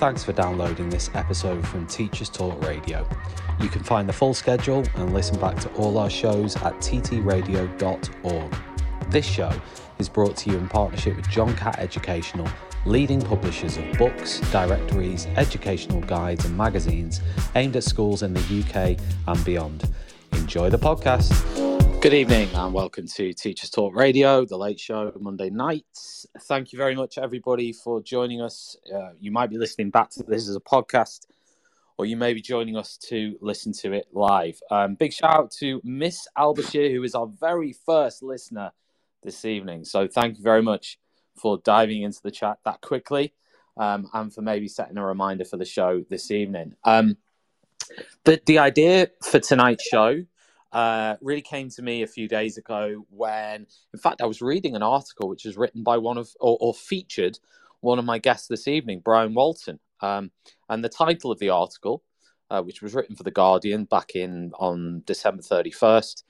Thanks for downloading this episode from Teachers Talk Radio. You can find the full schedule and listen back to all our shows at ttradio.org. This show is brought to you in partnership with John Catt Educational, leading publishers of books, directories, educational guides, and magazines aimed at schools in the UK and beyond. Enjoy the podcast. Good evening and welcome to Teachers Talk Radio, the late show Monday nights. Thank you very much, everybody, for joining us. Uh, you might be listening back to this as a podcast, or you may be joining us to listen to it live. Um, big shout out to Miss Albashir, who is our very first listener this evening. So thank you very much for diving into the chat that quickly um, and for maybe setting a reminder for the show this evening. Um, the, the idea for tonight's show uh, really came to me a few days ago when, in fact, I was reading an article which was written by one of, or, or featured one of my guests this evening, Brian Walton. Um, and the title of the article, uh, which was written for The Guardian back in on December 31st,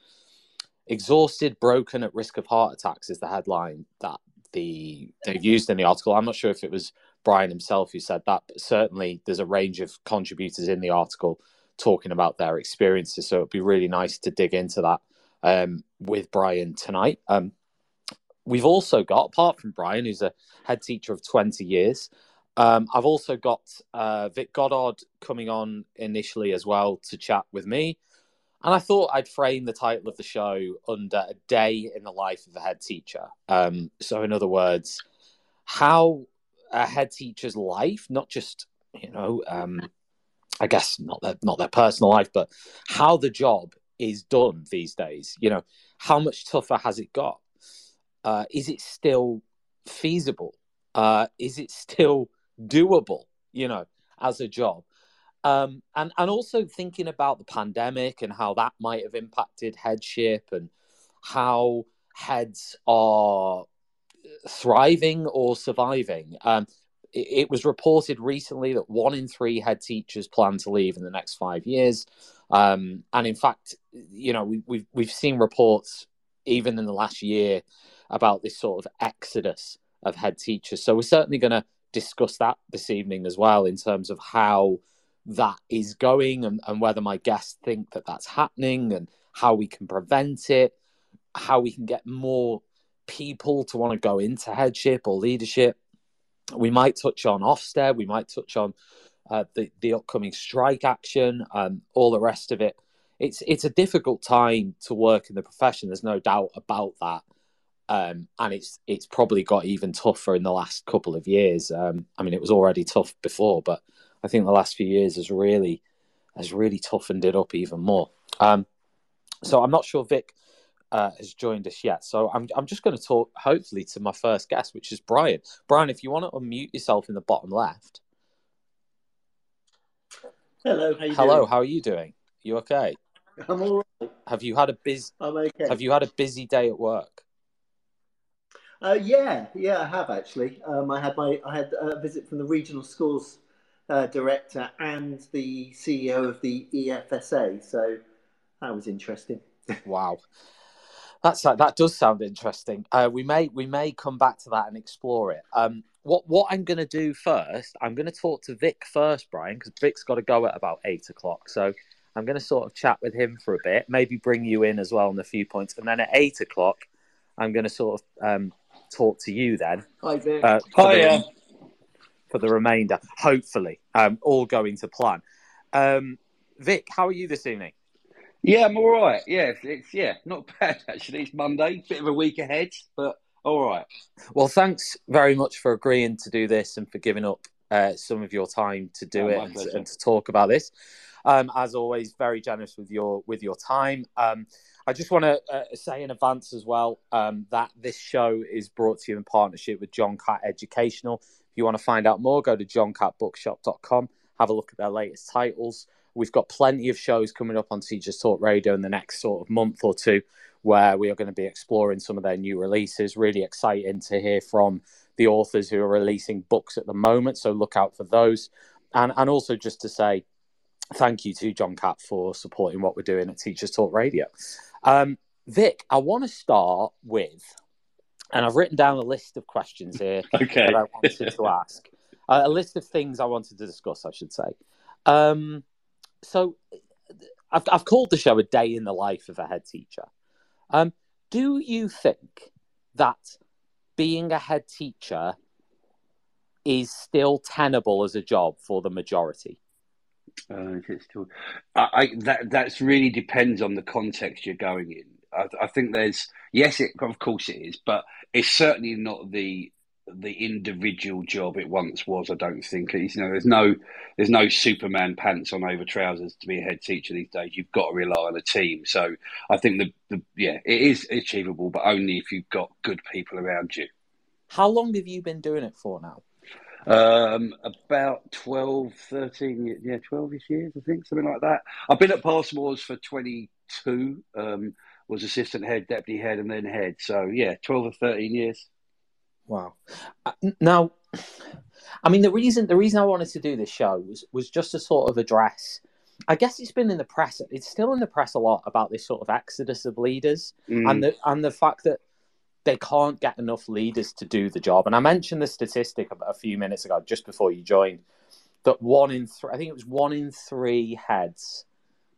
Exhausted, Broken, at Risk of Heart Attacks is the headline that the they've used in the article. I'm not sure if it was Brian himself who said that, but certainly there's a range of contributors in the article talking about their experiences. So it'd be really nice to dig into that um, with Brian tonight. Um, we've also got, apart from Brian, who's a head teacher of 20 years, um, I've also got uh, Vic Goddard coming on initially as well to chat with me. And I thought I'd frame the title of the show under a day in the life of a head teacher. Um, so, in other words, how a head teacher's life, not just you know um, I guess not their not their personal life, but how the job is done these days. You know, how much tougher has it got? Uh, is it still feasible? Uh, is it still doable? You know, as a job, um, and and also thinking about the pandemic and how that might have impacted headship and how heads are thriving or surviving. Um, it was reported recently that one in three head teachers plan to leave in the next five years. Um, and in fact, you know, we, we've we've seen reports even in the last year about this sort of exodus of head teachers. So we're certainly going to discuss that this evening as well in terms of how that is going and, and whether my guests think that that's happening and how we can prevent it, how we can get more people to want to go into headship or leadership we might touch on Ofsted, we might touch on uh, the the upcoming strike action, um, all the rest of it. It's it's a difficult time to work in the profession. There's no doubt about that, um, and it's it's probably got even tougher in the last couple of years. Um, I mean, it was already tough before, but I think the last few years has really has really toughened it up even more. Um, so I'm not sure Vic uh, has joined us yet. So I'm, I'm just going to talk, hopefully, to my first guest, which is Brian. Brian, if you want to unmute yourself in the bottom left. Hello. How Hello. Doing? How are you doing? You okay? I'm all right. Have you had a busy? I'm okay. Have you had a busy day at work? Uh, yeah, yeah, I have actually. Um, I had my I had a visit from the regional schools uh, director and the CEO of the ESFA, so that was interesting. wow. That's like, that does sound interesting. Uh, we may we may come back to that and explore it. Um, what what I'm going to do first, I'm going to talk to Vic first, Brian, because Vic's got to go at about eight o'clock. So I'm going to sort of chat with him for a bit, maybe bring you in as well on a few points, and then at eight o'clock, I'm going to sort of um, talk to you then. Hi Vic. Uh, Hi. The, for the remainder, hopefully, um, all going to plan. Um, Vic, how are you this evening? Yeah, I'm all right. Yeah, it's, it's, yeah, not bad actually. It's Monday, bit of a week ahead, but all right. Well, thanks very much for agreeing to do this and for giving up uh, some of your time to do oh, it and to, and to, talk about this. Um, as always, very generous with your with your time. Um, I just want to uh, say in advance as well um, that this show is brought to you in partnership with John Catt Educational. If you want to find out more, go to johncattbookshop.com, Have a look at their latest titles. We've got plenty of shows coming up on Teachers Talk Radio in the next sort of month or two where we are going to be exploring some of their new releases. Really exciting to hear from the authors who are releasing books at the moment. So look out for those. And, and also just to say thank you to John Catt for supporting what we're doing at Teachers Talk Radio. Um, Vic, I want to start with, and I've written down a list of questions here okay. that I wanted to ask. a list of things I wanted to discuss. I should say. Um, so, I've I've called the show a day in the life of a head teacher. Um, do you think that being a head teacher is still tenable as a job for the majority? Uh, it's still, I, I, that that's really depends on the context you're going in. I, I think there's yes, it of course it is, but it's certainly not the the individual job it once was. I don't think it's, you know there's no there's no Superman pants on over trousers to be a head teacher these days. You've got to rely on a team. So I think the, the yeah it is achievable, but only if you've got good people around you. How long have you been doing it for now? Um, about 12, 13, yeah, 12 ish years, I think, something like that. I've been at Passmores for 22, um, was assistant head, deputy head, and then head. So, yeah, 12 or 13 years. Wow. Uh, now, I mean, the reason the reason I wanted to do this show was was just to sort of address. I guess it's been in the press. It's still in the press a lot about this sort of exodus of leaders mm. and the and the fact that they can't get enough leaders to do the job. And I mentioned the statistic a few minutes ago, just before you joined, that one in three, I think it was one in three heads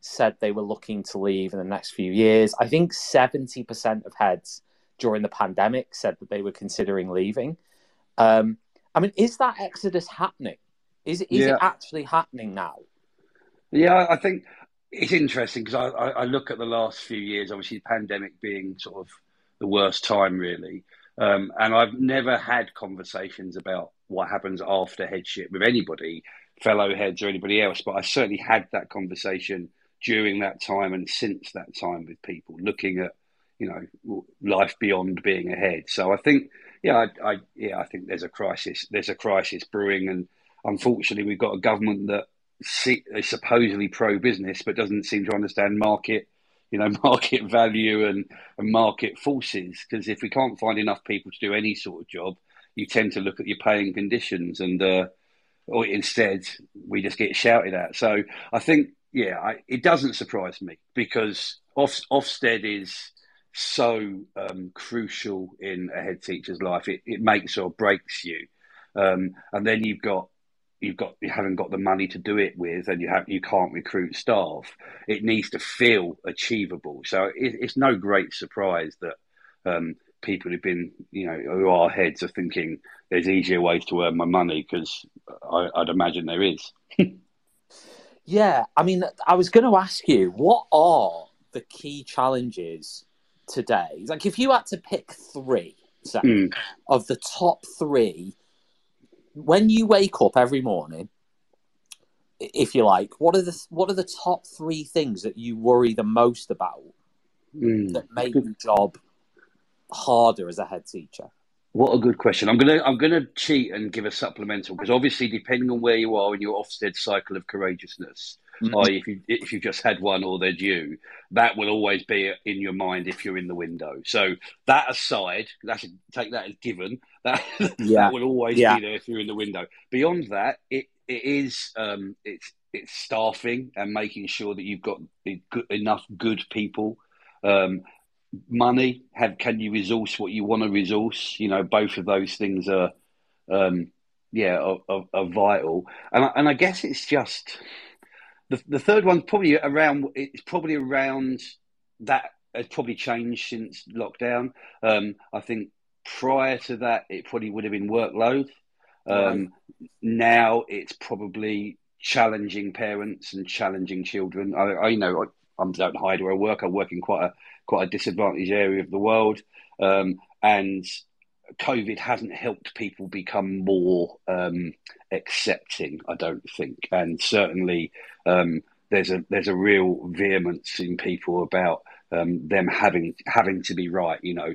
said they were looking to leave in the next few years. I think 70% of heads during the pandemic said that they were considering leaving. Um, I mean, is that exodus happening? Is, is yeah. it actually happening now? Yeah, I think it's interesting because I, I, I, look at the last few years, obviously, the pandemic being sort of the worst time, really. Um, and I've never had conversations about what happens after headship with anybody, fellow heads or anybody else, but I certainly had that conversation during that time and since that time with people looking at, you know, life beyond being ahead. So I think, yeah, I, I yeah, I think there's a crisis. There's a crisis brewing, and unfortunately, we've got a government that is supposedly pro business but doesn't seem to understand market you know market value and, and market forces because if we can't find enough people to do any sort of job you tend to look at your paying conditions and uh, or instead we just get shouted at so i think yeah I, it doesn't surprise me because Off, ofsted is so um, crucial in a head teacher's life it, it makes or breaks you um, and then you've got you've got you haven't got the money to do it with, and you have you can't recruit staff. It needs to feel achievable. So it, it's no great surprise that um, people who've been you know who are heads are thinking there's easier ways to earn my money because I'd imagine there is. yeah, I mean, I was going to ask you what are the key challenges today? Like, if you had to pick three so, mm. of the top three when you wake up every morning, if you like, what are the what are the top three things that you worry the most about mm. that make the job harder as a head teacher? What a good question. I'm gonna I'm gonna cheat and give a supplemental because obviously depending on where you are in your Ofsted cycle of courageousness, mm-hmm. or if you if you've just had one or they're due, that will always be in your mind if you're in the window. So that aside, that's take that as given. That yeah. that will always yeah. be there if you're in the window. Beyond that, it it is um, it's it's staffing and making sure that you've got enough good people. Um, money have can you resource what you want to resource you know both of those things are um yeah are, are, are vital and I, and I guess it's just the, the third one's probably around it's probably around that has probably changed since lockdown. Um i think prior to that it probably would have been workload. Um right. now it's probably challenging parents and challenging children. I, I know I, I don't hide where i work. I work in quite a quite a disadvantaged area of the world, um, and COVID hasn't helped people become more um, accepting. I don't think, and certainly um, there's a there's a real vehemence in people about um, them having having to be right. You know,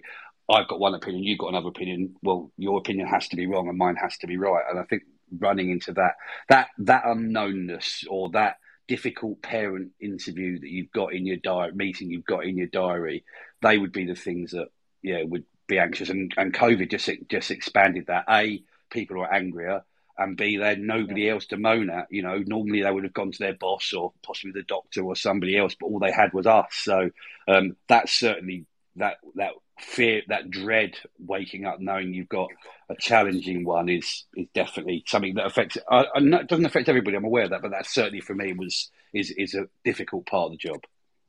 I've got one opinion, you've got another opinion. Well, your opinion has to be wrong, and mine has to be right. And I think running into that that that unknownness or that difficult parent interview that you've got in your diary, meeting you've got in your diary, they would be the things that yeah would be anxious. And and COVID just just expanded that. A people are angrier, and B they had nobody yeah. else to moan at. You know, normally they would have gone to their boss or possibly the doctor or somebody else, but all they had was us. So um, that's certainly that that fear, that dread, waking up knowing you've got a challenging one is is definitely something that affects. It doesn't affect everybody. I'm aware of that, but that certainly for me was is is a difficult part of the job.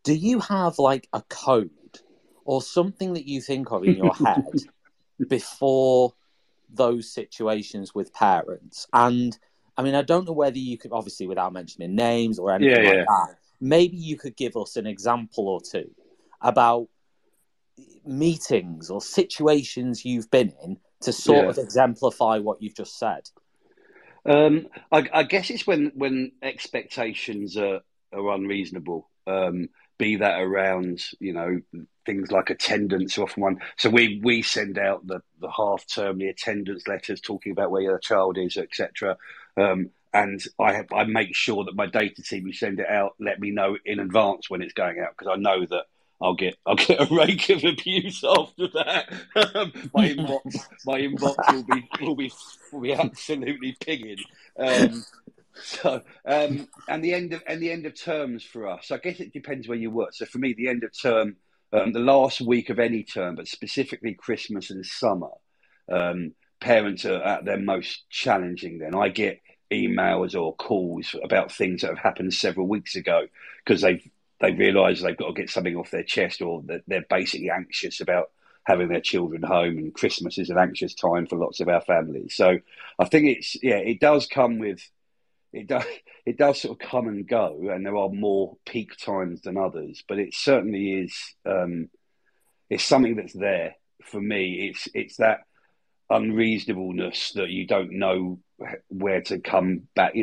Do you have like a code or something that you think of in your head before those situations with parents? And I mean, I don't know whether you could, obviously, without mentioning names or anything yeah, like that, maybe you could give us an example or two about meetings or situations you've been in to sort yeah. of exemplify what you've just said? Um, I, I, guess it's when when expectations are, are unreasonable. Um, be that around you know things like attendance or often one. So we we send out the the half term the attendance letters talking about where your child is, etc. Um, and I have, I make sure that my data team who send it out let me know in advance when it's going out because I know that I'll get I'll get a rake of abuse after that. Um, my inbox my inbox will be will be will be absolutely pinging. Um, so um, and the end of and the end of terms for us. I guess it depends where you work. So for me, the end of term, um, the last week of any term, but specifically Christmas and summer, um, parents are at their most challenging. Then I get emails or calls about things that have happened several weeks ago because they've they realise they've got to get something off their chest or that they're basically anxious about having their children home and Christmas is an anxious time for lots of our families. So I think it's yeah, it does come with it does it does sort of come and go and there are more peak times than others, but it certainly is um, it's something that's there for me. It's it's that unreasonableness that you don't know where to come back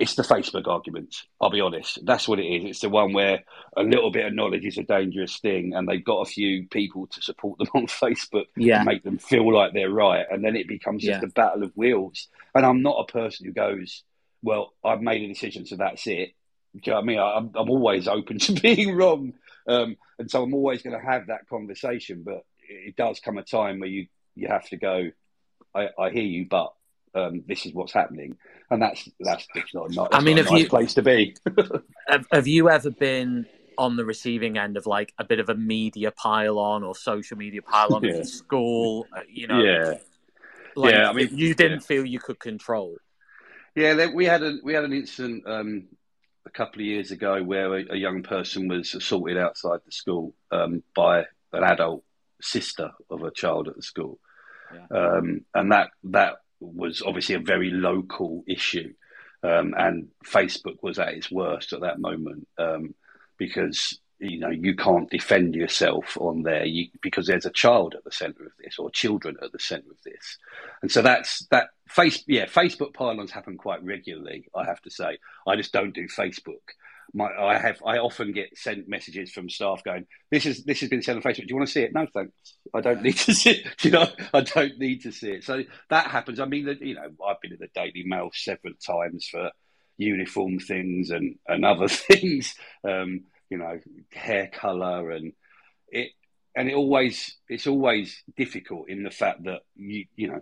it's the Facebook arguments. I'll be honest. That's what it is. It's the one where a little bit of knowledge is a dangerous thing, and they've got a few people to support them on Facebook yeah. to make them feel like they're right, and then it becomes just a battle of wheels. And I'm not a person who goes, "Well, I've made a decision, so that's it." You know I mean? I'm, I'm always open to being wrong, um, and so I'm always going to have that conversation. But it does come a time where you you have to go. I, I hear you, but um, this is what's happening, and that's that's not, not I mean, not a nice you, place to be. have, have you ever been on the receiving end of like a bit of a media pile-on or social media pile-on yeah. at school? Uh, you know, yeah, like, yeah. I mean, you didn't yeah. feel you could control. Yeah, we had a we had an incident um, a couple of years ago where a, a, young person was assaulted outside the school um, by an adult sister of a child at the school, yeah. um, and that that was obviously a very local issue. Um, and Facebook was at its worst at that moment um, because you know you can't defend yourself on there you, because there's a child at the center of this or children at the center of this, and so that's that. Face yeah, Facebook pile-ons happen quite regularly. I have to say, I just don't do Facebook my I have I often get sent messages from staff going, "This is this has been sent on Facebook. Do you want to see it?" No, thanks. I don't need to see it. you know, I don't need to see it. So that happens. I mean, you know, I've been in the Daily Mail several times for uniform things and and other things. Um, you know, hair color and it and it always it's always difficult in the fact that you you know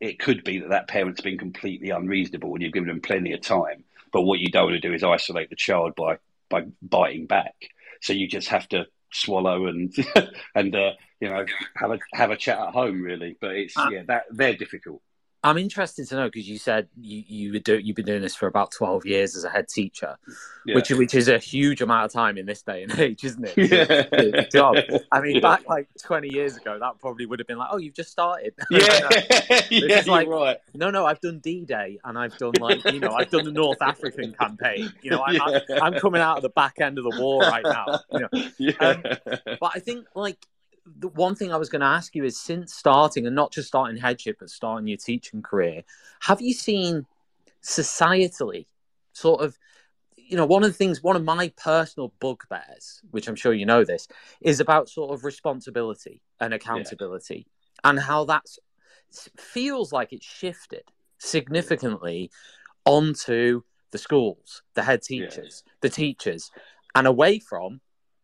it could be that that parent's been completely unreasonable and you've given them plenty of time but what you don't want to do is isolate the child by by biting back. So you just have to swallow and and uh, you know have a have a chat at home really. But it's uh, yeah that they're difficult. I'm interested to know because you said you you would do you've been doing this for about twelve years as a head teacher, yeah. which which is a huge amount of time in this day and age, isn't it? Yeah. job. I mean, yeah. back like twenty years ago, that probably would have been like, oh, you've just started. Yeah, yeah like, right. No, no, I've done D Day and I've done like you know I've done the North African campaign. You know, I'm. I'm, coming out of the back end of the war right now. You know. Um, but I think like the one thing I was going to ask you is since starting, and not just starting headship, but starting your teaching career, have you seen societally sort of, you know, one of the things, one of my personal bugbears, which I'm sure you know this, is about sort of responsibility and accountability yeah. and how that feels like it's shifted significantly onto the schools, the head teachers, yeah. the teachers, and away from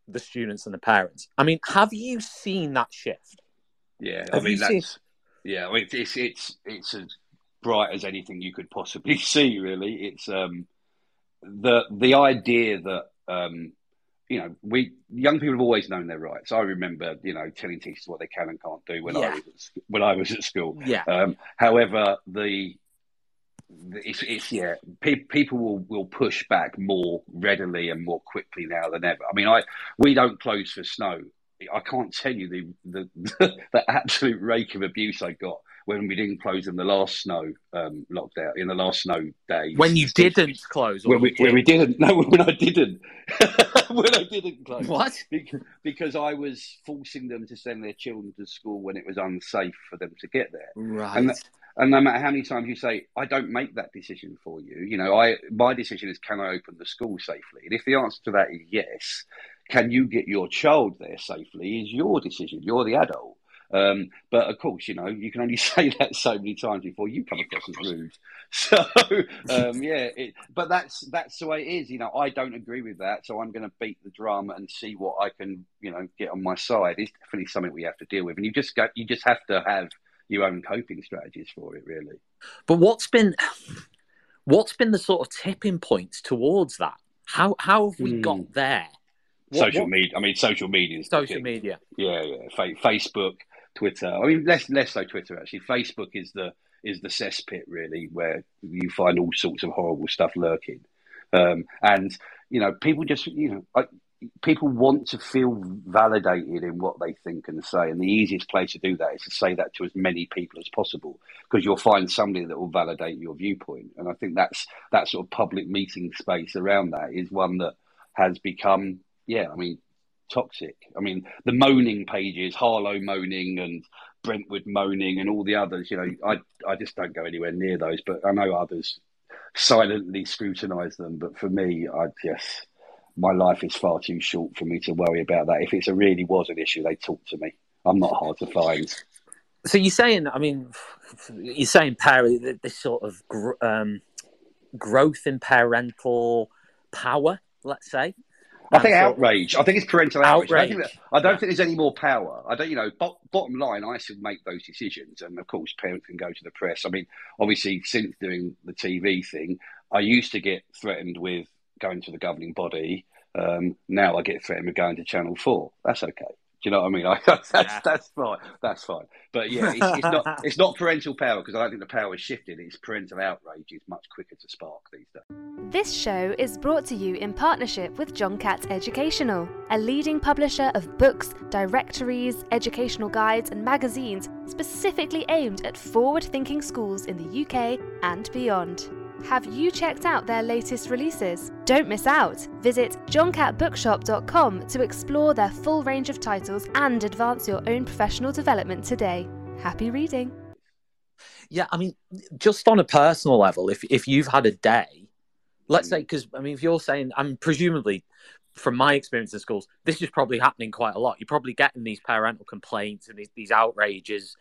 the students and the parents. I mean, have you seen that shift? Yeah, have I mean that's seen... yeah, it's it's it's as bright as anything you could possibly see. Really, it's um the the idea that um you know, we young people have always known their rights. I remember, you know, telling teachers what they can and can't do when yeah. I was at, when I was at school. Yeah. Um, however, the it's, it's yeah, pe- people will, will push back more readily and more quickly now than ever. I mean, I we don't close for snow. I can't tell you the the, the absolute rake of abuse I got when we didn't close in the last snow um, lockdown in the last snow day. When you didn't close, when we, did? when we didn't, no, when I didn't, when I didn't close. What? Because I was forcing them to send their children to school when it was unsafe for them to get there. Right. And, and no matter how many times you say, I don't make that decision for you, you know, I my decision is can I open the school safely? And if the answer to that is yes, can you get your child there safely is your decision. You're the adult. Um, but of course, you know, you can only say that so many times before you come across as rude. So um, yeah, it, but that's that's the way it is. You know, I don't agree with that, so I'm going to beat the drum and see what I can, you know, get on my side. It's definitely something we have to deal with, and you just got you just have to have your own coping strategies for it, really. But what's been what's been the sort of tipping points towards that? How how have we mm. got there? What, social what? media. I mean, social media. Social media. Yeah, yeah. Facebook, Twitter. I mean, less less so Twitter actually. Facebook is the is the cesspit really, where you find all sorts of horrible stuff lurking. Um, and you know, people just you know, people want to feel validated in what they think and say, and the easiest place to do that is to say that to as many people as possible, because you'll find somebody that will validate your viewpoint. And I think that's that sort of public meeting space around that is one that has become, yeah, I mean, toxic. I mean, the moaning pages, Harlow moaning and Brentwood moaning and all the others, you know, I, I just don't go anywhere near those, but I know others silently scrutinise them. But for me, I just, my life is far too short for me to worry about that. If it really was an issue, they talk to me. I'm not hard to find. So you're saying, I mean, you're saying, Perry, this sort of gr- um, growth in parental power, let's say, I think outrage. I think it's parental outrage. outrage. I, don't think, I don't think there's any more power. I don't, you know, bo- bottom line, I should make those decisions. And of course, parents can go to the press. I mean, obviously, since doing the TV thing, I used to get threatened with going to the governing body. Um, now I get threatened with going to Channel 4. That's okay Do you know what I mean? I, that's yeah. that's fine. That's fine. But yeah, it's, it's not it's not parental power because I don't think the power has shifted. It's parental outrage is much quicker to spark these days. This show is brought to you in partnership with John Catt Educational, a leading publisher of books, directories, educational guides, and magazines specifically aimed at forward-thinking schools in the UK and beyond. Have you checked out their latest releases? Don't miss out! Visit johncattbookshop.com to explore their full range of titles and advance your own professional development today. Happy reading! Yeah, I mean, just on a personal level, if if you've had a day, let's say, because I mean, if you're saying, I'm presumably, from my experience in schools, this is probably happening quite a lot. You're probably getting these parental complaints and these, these outrages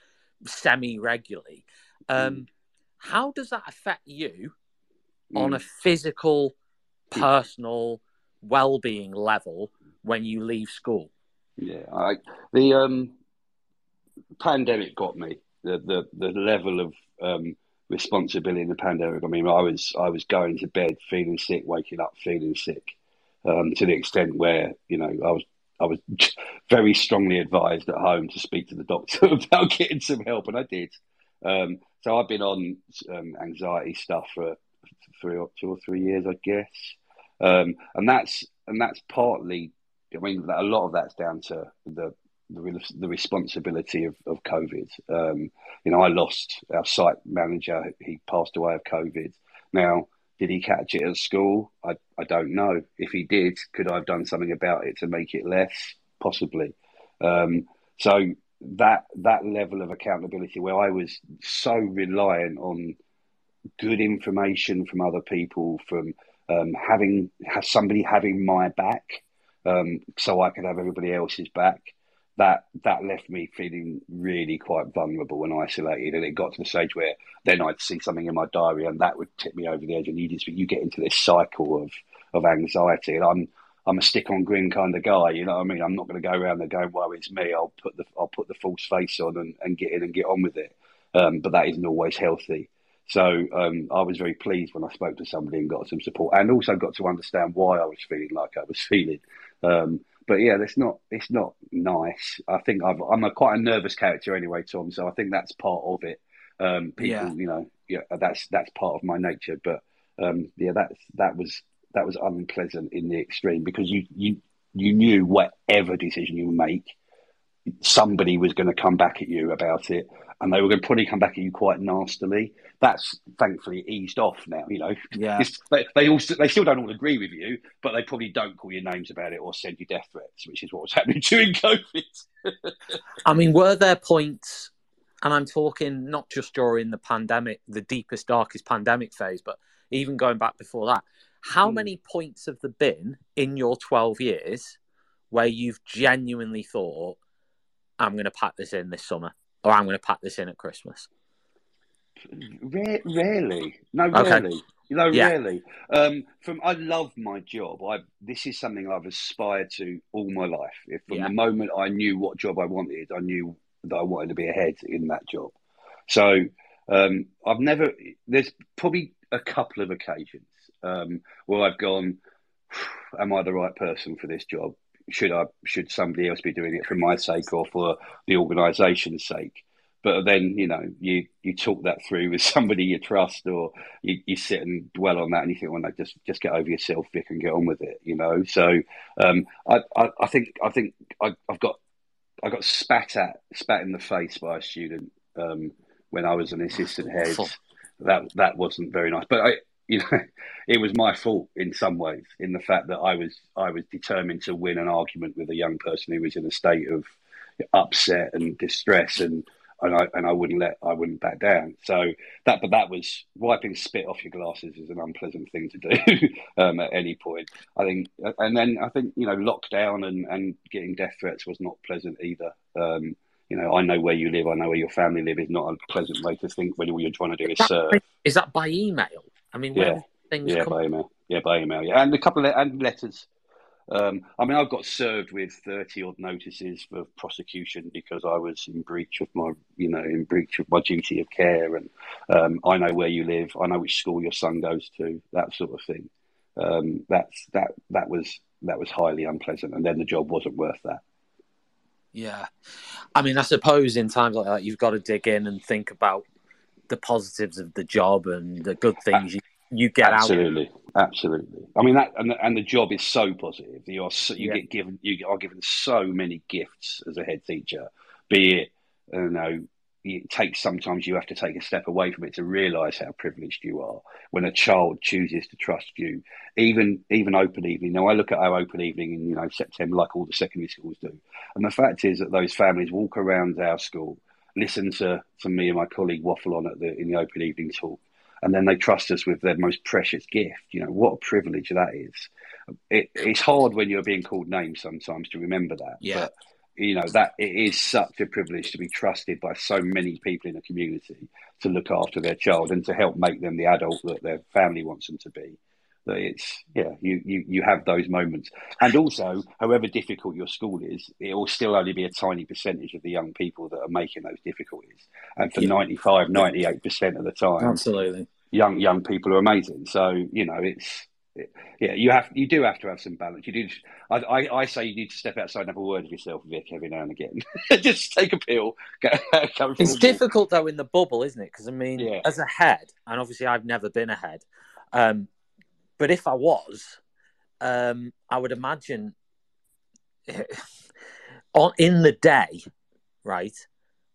semi regularly. Um, mm. How does that affect you mm. on a physical, personal, well-being level when you leave school. Yeah, I, the um, pandemic got me. The the the level of um, responsibility in the pandemic. I mean, I was I was going to bed feeling sick, waking up feeling sick, um, to the extent where you know I was I was very strongly advised at home to speak to the doctor about getting some help, and I did. Um, so I've been on um, anxiety stuff for three or two or three years, I guess. Um, and that's and that's partly. I mean, a lot of that's down to the the, the responsibility of, of COVID. Um, you know, I lost our site manager. He passed away of COVID. Now, did he catch it at school? I, I don't know. If he did, could I have done something about it to make it less? Possibly. Um, so that that level of accountability, where I was so reliant on good information from other people, from um, having have somebody having my back, um, so I could have everybody else's back. That that left me feeling really quite vulnerable and isolated, and it got to the stage where then I'd see something in my diary, and that would tip me over the edge, and you just you get into this cycle of of anxiety, and I'm I'm a stick on grin kind of guy, you know what I mean? I'm not going to go around there going, "Well, it's me." I'll put the I'll put the false face on and, and get in and get on with it. Um, but that isn't always healthy. So um, I was very pleased when I spoke to somebody and got some support, and also got to understand why I was feeling like I was feeling. Um, but yeah, it's not it's not nice. I think i am a quite a nervous character anyway, Tom. So I think that's part of it. Um, people, yeah. you know, yeah, that's that's part of my nature. But um, yeah, that's that was that was unpleasant in the extreme because you you you knew whatever decision you make, somebody was going to come back at you about it, and they were going to probably come back at you quite nastily. That's thankfully eased off now. You know, yeah. they, they also they still don't all agree with you, but they probably don't call your names about it or send you death threats, which is what was happening during COVID. I mean, were there points? And I'm talking not just during the pandemic, the deepest, darkest pandemic phase, but even going back before that. How mm. many points have there been in your 12 years where you've genuinely thought, I'm going to pack this in this summer or I'm going to pack this in at Christmas? rarely. No, okay. rarely. You know, yeah. really. Um, from I love my job. I this is something I've aspired to all my life. If from yeah. the moment I knew what job I wanted, I knew that I wanted to be ahead in that job. So um, I've never. There's probably a couple of occasions um, where I've gone, "Am I the right person for this job? Should I? Should somebody else be doing it for my sake or for the organisation's sake?" But then you know you you talk that through with somebody you trust, or you, you sit and dwell on that, and you think, "Well, no, just just get over yourself, Vic, and get on with it." You know. So um, I, I, I think I think I, have got I got spat at spat in the face by a student um, when I was an assistant head. That that wasn't very nice, but I you know, it was my fault in some ways in the fact that I was I was determined to win an argument with a young person who was in a state of upset and distress and and I and I wouldn't let I wouldn't back down. So that but that was wiping spit off your glasses is an unpleasant thing to do um, at any point. I think and then I think you know lockdown and and getting death threats was not pleasant either. Um, you know, I know where you live, I know where your family live is not a pleasant way to think when all you're trying to do is, is serve. Is that by email? I mean, yeah, things yeah, come... by email, yeah, by email, yeah, and a couple of and letters. Um, I mean, I've got served with thirty odd notices for prosecution because I was in breach of my, you know, in breach of my duty of care, and um, I know where you live, I know which school your son goes to, that sort of thing. Um, that's that that was that was highly unpleasant, and then the job wasn't worth that. Yeah, I mean, I suppose in times like that, you've got to dig in and think about the positives of the job and the good things you, you get absolutely, out. Absolutely, absolutely. I mean that, and the, and the job is so positive. You are so, you yeah. get given you are given so many gifts as a head teacher. Be it you know it takes sometimes you have to take a step away from it to realise how privileged you are when a child chooses to trust you. Even even open evening. Now I look at our open evening in you know September like all the secondary schools do, and the fact is that those families walk around our school listen to, to me and my colleague waffle on at the in the open evening talk, and then they trust us with their most precious gift. You know what a privilege that is. It, it's hard when you're being called names sometimes to remember that. Yeah. But, you know that it is such a privilege to be trusted by so many people in a community to look after their child and to help make them the adult that their family wants them to be that it's yeah you, you you have those moments and also however difficult your school is it will still only be a tiny percentage of the young people that are making those difficulties and for yeah. 95 98% of the time absolutely young young people are amazing so you know it's yeah, you have you do have to have some balance. You do. I, I, I, say you need to step outside and have a word with yourself, Vic, every now and again. Just take a pill. it's difficult though in the bubble, isn't it? Because I mean, yeah. as a head, and obviously I've never been a head. Um, but if I was, um, I would imagine on in the day, right?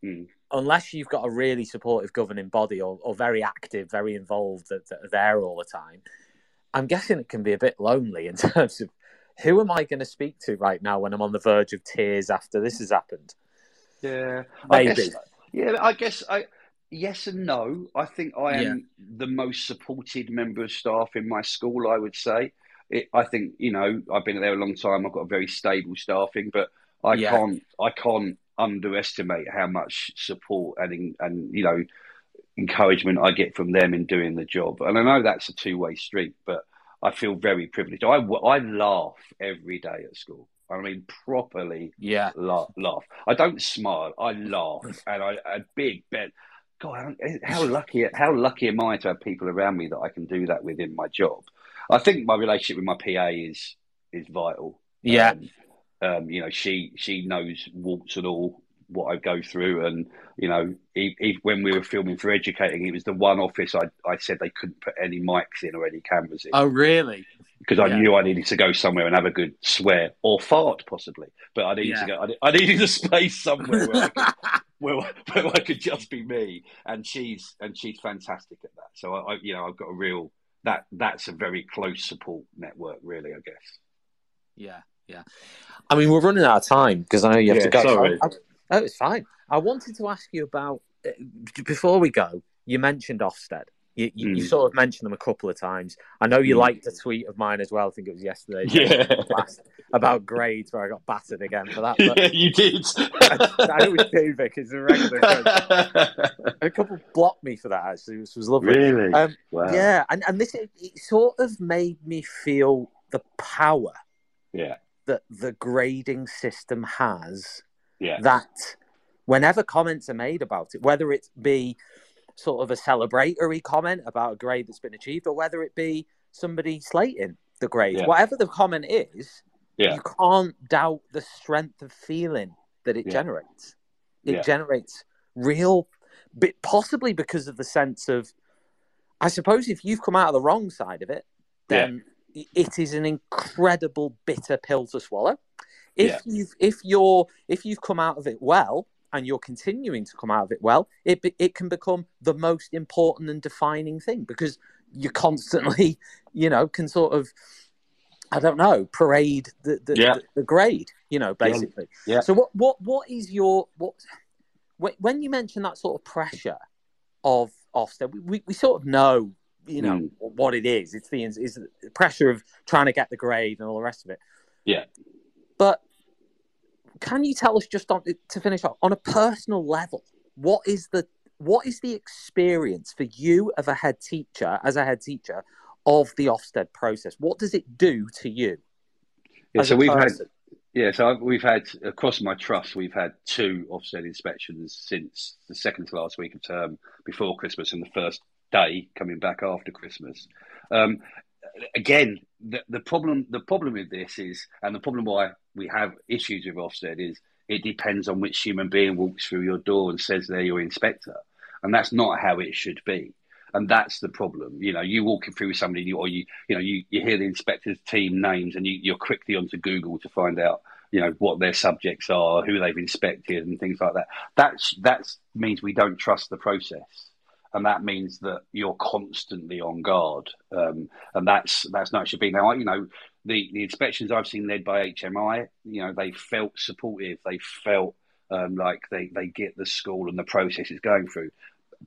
Mm. Unless you've got a really supportive governing body or, or very active, very involved that, that are there all the time, I'm guessing it can be a bit lonely in terms of who am I going to speak to right now when I'm on the verge of tears after this has happened? Yeah, maybe. I guess, yeah, I guess I yes and no. I think I am yeah. the most supported member of staff in my school. I would say. It, I think you know I've been there a long time. I've got a very stable staffing, but I yeah. can't I can't underestimate how much support and and you know encouragement I get from them in doing the job. And I know that's a two way street, but I feel very privileged. I, I laugh every day at school. I mean, properly yeah. laugh, laugh. I don't smile. I laugh, and I a big bet. God, how lucky how lucky am I to have people around me that I can do that with in my job? I think my relationship with my PA is is vital. Yeah. Um, um, you know, she she knows warts and all what I go through, and you know, e e when we were filming for educating, it was the one office I I said they couldn't put any mics in or any cameras in Oh, really? because I Yeah. knew I needed to go somewhere and have a good swear or fart possibly, but I needed Yeah. to go. I, ne- I needed a space somewhere where I could, where, where I could just be me, and she's and she's fantastic at that. So I, I you know I've got a real that that's a very close support network, really. I guess. Yeah, yeah. I mean, we're running out of time because I know you have to go. sorry. I, I, oh, it's fine. I wanted to ask you about uh, before we go. You mentioned Ofsted. You, you, you Mm. sort of mentioned them a couple of times. I know you Mm. liked a tweet of mine as well. I think it was yesterday. Yeah. last, about grades where I got battered again for that. But yeah, you did. I always do because the regular a couple blocked me for that actually, which was lovely. really? Um, wow. Yeah, and, and this it, it sort of made me feel the power Yeah. that the grading system has Yeah. that whenever comments are made about it, whether it be sort of a celebratory comment about a grade that's been achieved, or whether it be somebody slating the grade, Yeah. whatever the comment is, Yeah. you can't doubt the strength of feeling that it Yeah. generates. It generates real, bit possibly because of the sense of, I suppose, if you've come out of the wrong side of it, then it is an incredible bitter pill to swallow. If Yeah. you've if you're if you've come out of it well and you're continuing to come out of it well, it it can become the most important and defining thing because you constantly, you know, can sort of I don't know, parade the the, Yeah. the, the grade, you know, basically. Yeah. So what what what is your what when- when you mention that sort of pressure of Ofsted, we, we, we sort of know, you know, Mm. what it is. It's the is the pressure of trying to get the grade and all the rest of it. Yeah. But can you tell us just on to finish off on a personal level, what is the what is the experience for you of a head teacher as a head teacher of the Ofsted process? What does it do to you? Yeah, so we've had yeah, so I've, we've had across my trust, we've had two Ofsted inspections since the second to last week of term before Christmas and the first day coming back after Christmas. Um, again, the, the problem the problem with this is, and the problem why we have issues with Ofsted is, it depends on which human being walks through your door and says they're your inspector, and that's not how it should be. And that's the problem. You know, you walking through with somebody, or you, you know, you, you hear the inspector's team names, and you, you're quickly onto Google to find out, you know, what their subjects are, who they've inspected, and things like that. That's that means we don't trust the process, and that means that you're constantly on guard, um, and that's that's not should be. Now, you know, the the inspections I've seen led by HMI, you know, they felt supportive, they felt um, like they they get the school and the process it's going through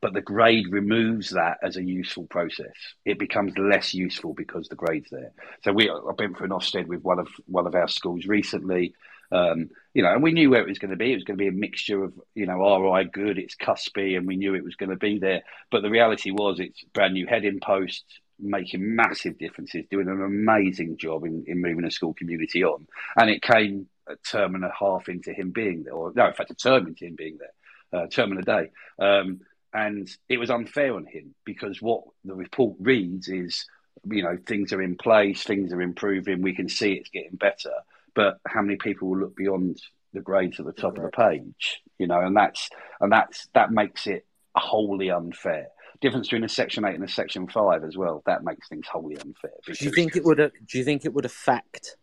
but the grade removes that as a useful process. It becomes less useful because the grade's there. So we, I've been for an Ofsted with one of one of our schools recently, um, you know, and we knew where it was going to be. It was going to be a mixture of, you know, RI good, it's cuspy, and we knew it was going to be there. But the reality was, it's brand new heading post, making massive differences, doing an amazing job in, in moving a school community on. And it came a term and a half into him being there, or no, in fact, a term into him being there, uh, term and a day. Um, and it was unfair on him because what the report reads is, you know, things are in place, things are improving, we can see it's getting better. But how many people will look beyond the grades at the top of the page? You know, and that's and that's that makes it wholly unfair. Difference between a section eight and a section five as well. That makes things wholly unfair. Do you think it would? Do you think it would affect?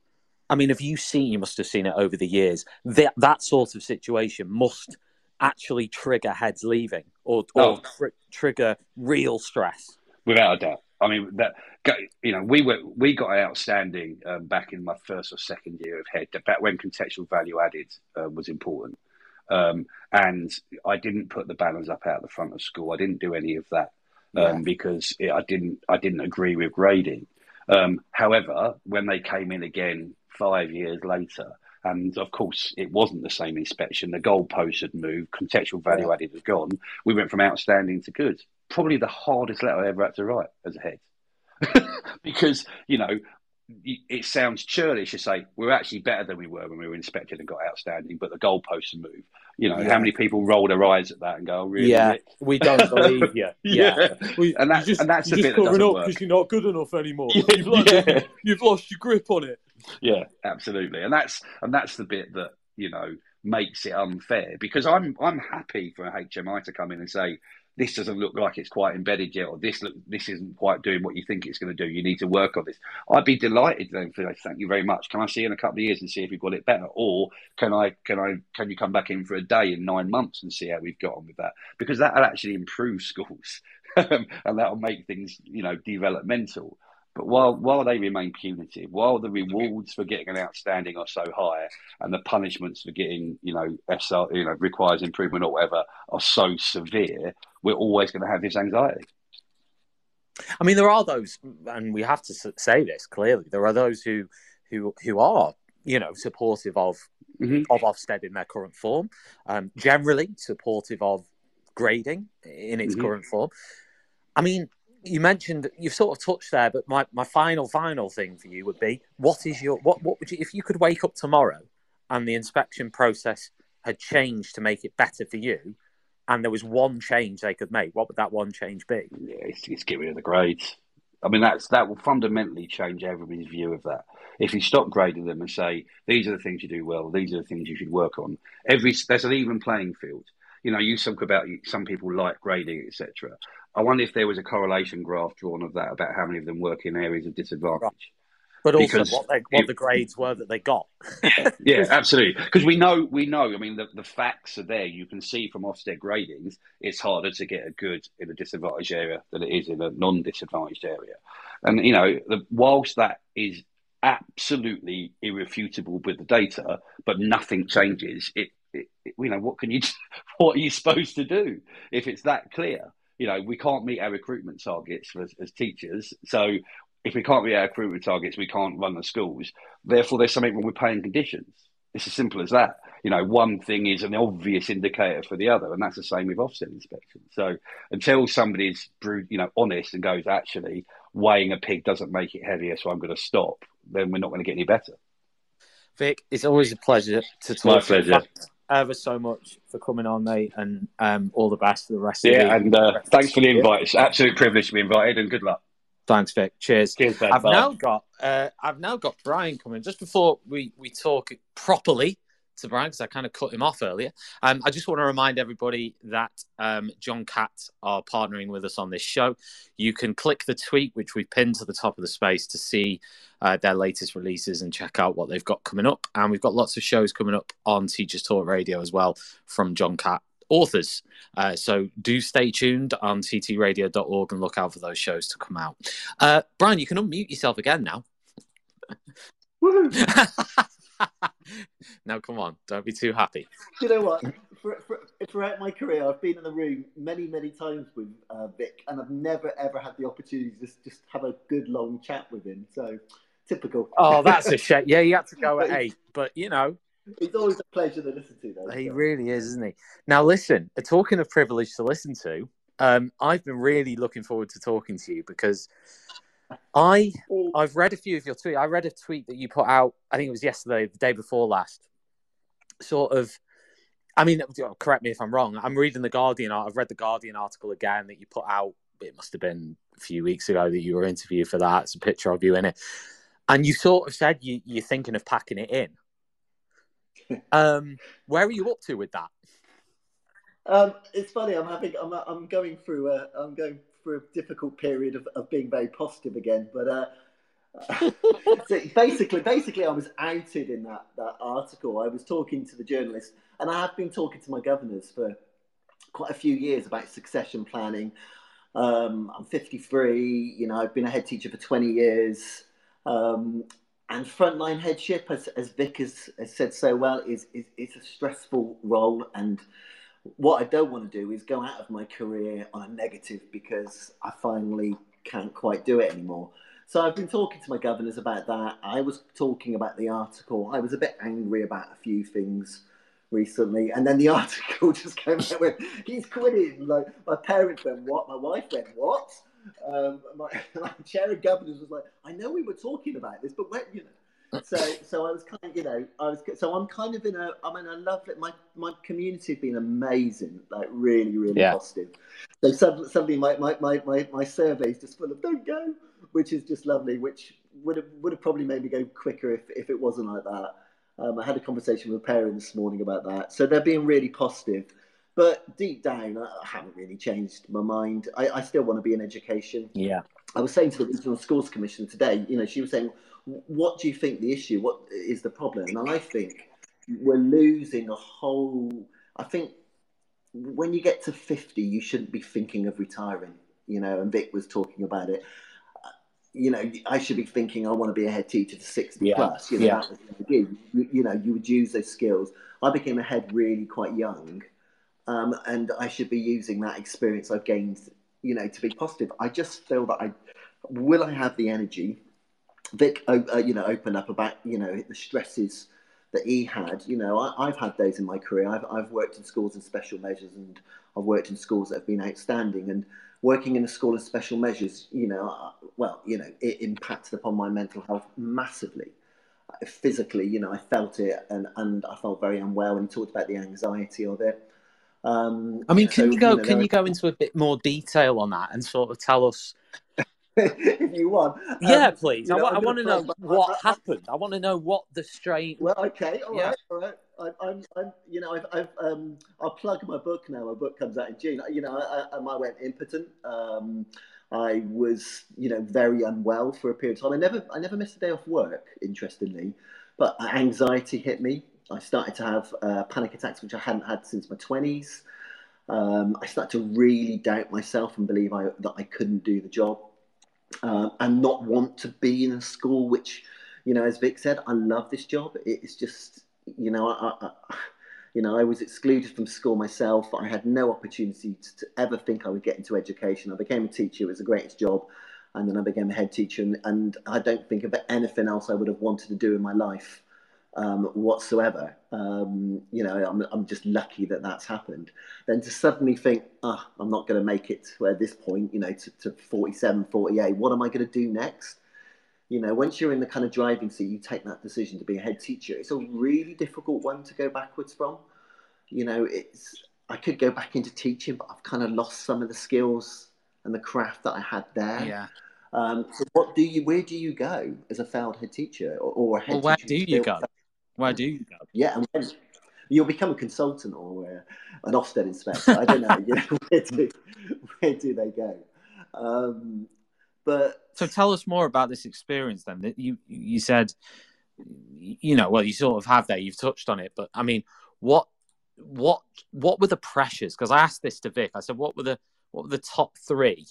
I mean, have you seen? You must have seen it over the years. That that sort of situation must actually trigger heads leaving, or or Oh. tr- trigger real stress. without a doubt. I mean that you know we were we got outstanding um, back in my first or second year of head. Back when contextual value added uh, was important, um, and I didn't put the banners up out the front of school. I didn't do any of that um, Yeah. because it, I didn't I didn't agree with grading. Um, however, when they came in again five years later. And of course, it wasn't the same inspection. The goalposts had moved, contextual value Yeah. added had gone. We went from outstanding to good. Probably the hardest letter I ever had to write as a head. because, you know, it sounds churlish to say we're actually better than we were when we were inspected and got outstanding, but the goalposts have moved. You know, Yeah. how many people roll their eyes at that and go, oh, really? Yeah, we don't believe you. Yeah, Yeah. And that- and that's the you're bit just that covering doesn't up work. because you're not good enough anymore. Yeah, you've, lost, yeah. you've lost your grip on it. Yeah, absolutely, and that's and that's the bit that you know makes it unfair because I'm I'm happy for a HMI to come in and say this doesn't look like it's quite embedded yet, or this look, this isn't quite doing what you think it's going to do. You need to work on this. I'd be delighted then for thank you very much. Can I see you in a couple of years and see if we've got it better, or can I can I can you come back in for a day in nine months and see how we've got on with that? Because that'll actually improve schools and that'll make things you know developmental. But while while they remain punitive, while the rewards for getting an outstanding are so high, and the punishments for getting you know SR you know requires improvement or whatever are so severe, we're always going to have this anxiety. I mean, there are those, and we have to say this clearly. There are those who who who are you know supportive of mm-hmm. of Ofsted in their current form, um, generally supportive of grading in its mm-hmm. current form. I mean, you mentioned you've sort of touched there, but my, my final final thing for you would be what is your what what would you if you could wake up tomorrow and the inspection process had changed to make it better for you, and there was one change they could make, what would that one change be? Yeah, it's, it's get rid of the grades. I mean, that's that will fundamentally change everybody's view of that. If you stop grading them and say these are the things you do well, these are the things you should work on. Every there's an even playing field. You know, you talk about some people like grading, etc. I wonder if there was a correlation graph drawn of that about how many of them work in areas of disadvantage. Right. But also because what, they, what it, the grades were that they got. yeah, yeah, absolutely. Because we know, we know. I mean, the, the facts are there. You can see from Ofsted gradings, it's harder to get a good in a disadvantaged area than it is in a non-disadvantaged area. And you know, the, whilst that is absolutely irrefutable with the data, but nothing changes. It, it, it you know, what can you, what are you supposed to do if it's that clear? You know, we can't meet our recruitment targets as, as teachers. So if we can't meet our recruitment targets, we can't run the schools. Therefore, there's something wrong with paying conditions. It's as simple as that. You know, one thing is an obvious indicator for the other, and that's the same with Ofsted inspection. So until somebody's, you know, honest and goes, actually, weighing a pig doesn't make it heavier, so I'm going to stop, then we're not going to get any better. Vic, it's always a pleasure to talk. My pleasure ever so much for coming on, mate, and um, all the best for the rest yeah, of the Yeah, and uh, thanks for the invite. It's absolute privilege to be invited, and good luck. Thanks, Vic. Cheers. Cheers, Ben. I've Bye. now got uh, I've now got Brian coming. Just before we we talk properly to Brian because I kind of cut him off earlier. Um, I just want to remind everybody that um, John Catt are partnering with us on this show. You can click the tweet, which we pinned to the top of the space, to see uh, their latest releases and check out what they've got coming up. And we've got lots of shows coming up on Teachers Talk Radio as well from John Catt authors. Uh, so do stay tuned on ttradio.org and look out for those shows to come out. Uh, Brian, you can unmute yourself again now. now, come on, don't be too happy. Do You know what? For, for, throughout my career, I've been in the room many, many times with uh, Vic, and I've never ever had the opportunity to just, just have a good long chat with him. So, typical. Oh, that's a shame. Yeah, you had to go at eight, but you know. It's always a pleasure to listen to, though. He so. really is, isn't he? Now, listen, talking of privilege to listen to, um, I've been really looking forward to talking to you because I I've read a few of your tweets. I read a tweet that you put out. I think it was yesterday, the day before last. Sort of. I mean, correct me if I'm wrong. I'm reading the Guardian. I've read the Guardian article again that you put out. It must have been a few weeks ago that you were interviewed for that. It's a picture of you in it, and you sort of said you, you're thinking of packing it in. um, where are you up to with that? Um, it's funny. I'm having. I'm. I'm going through. A, I'm going for a difficult period of, of being very positive again. But uh, so basically, basically, I was outed in that, that article. I was talking to the journalist, and I have been talking to my governors for quite a few years about succession planning. Um, I'm 53. You know, I've been a head teacher for 20 years. Um, and frontline headship, as, as Vic has, has said so well, is, is, is a stressful role and what I don't want to do is go out of my career on a negative because I finally can't quite do it anymore. So I've been talking to my governors about that. I was talking about the article. I was a bit angry about a few things recently, and then the article just came out with he's quitting. Like my parents went, "What?" My wife went, "What?" Um, my, my chair of governors was like, "I know we were talking about this, but when you know." So so I was kind of you know I was so I'm kind of in a I'm in a lovely my my community has been amazing like really really yeah. positive so suddenly, suddenly my, my, my, my, my survey is just full of don't go which is just lovely which would have would have probably made me go quicker if, if it wasn't like that. Um, I had a conversation with a parent this morning about that, so they're being really positive. But deep down, I haven't really changed my mind. I, I still want to be in education. Yeah. I was saying to the Regional Schools Commission today, you know, she was saying, what do you think the issue? What is the problem? And I think we're losing a whole. I think when you get to 50, you shouldn't be thinking of retiring, you know, and Vic was talking about it. You know, I should be thinking I want to be a head teacher to 60 Yeah. plus. You know, Yeah. that was the. You, you know, you would use those skills. I became a head really quite young, um, and I should be using that experience I've gained, you know, to be positive. I just feel that I will I have the energy. Vic, uh, uh, you know, opened up about you know the stresses that he had. You know, I, I've had days in my career. I've, I've worked in schools in special measures, and I've worked in schools that have been outstanding. And working in a school in special measures, you know, uh, well, you know, it impacted upon my mental health massively. Physically, you know, I felt it, and and I felt very unwell. And he talked about the anxiety of it. Um, I mean, can so, you go? know, can you go into a bit more detail on that and sort of tell us? if you want. Yeah, Um, please. you I know, I want to know what happened. I want to know what the strain. Well, okay, all Yeah. right, all right. I, I'm, I'm, you know, I've, I've, um, I'll plug my book now. My book comes out in June. You know, I, I, I went impotent. Um, I was, you know, very unwell for a period of time. I never, I never missed a day off work. Interestingly, but anxiety hit me. I started to have uh, panic attacks, which I hadn't had since my twenties. Um, I started to really doubt myself and believe I, that I couldn't do the job, um, and not want to be in a school which, you know, as Vic said, I love this job. It's just, you know, I, I, I- you know, I was excluded from school myself. I had no opportunity to, to ever think I would get into education. I became a teacher; it was the greatest job, and then I became a head teacher. And, and I don't think of anything else I would have wanted to do in my life um, whatsoever. Um, you know, I'm, I'm just lucky that that's happened. Then to suddenly think, ah, I'm not going to make it to at this point, you know, to, to 47, 48. What am I going to do next? You know, once you're in the kind of driving seat, you take that decision to be a head teacher. It's a really difficult one to go backwards from. You know, it's I could go back into teaching, but I've kind of lost some of the skills and the craft that I had there. Yeah. Um, so what do you? Where do you go as a failed head teacher or, or a head Well, where teacher? do you go? Where do you go? Yeah, and you'll become a consultant or uh, an Ofsted inspector. I don't know. You know where do where do they go? Um, but So tell us more about this experience then. That You you said, you know, well, you sort of have there. You've touched on it, but I mean, what what what were the pressures? Because I asked this to Vic. I said, what were the what were the top three?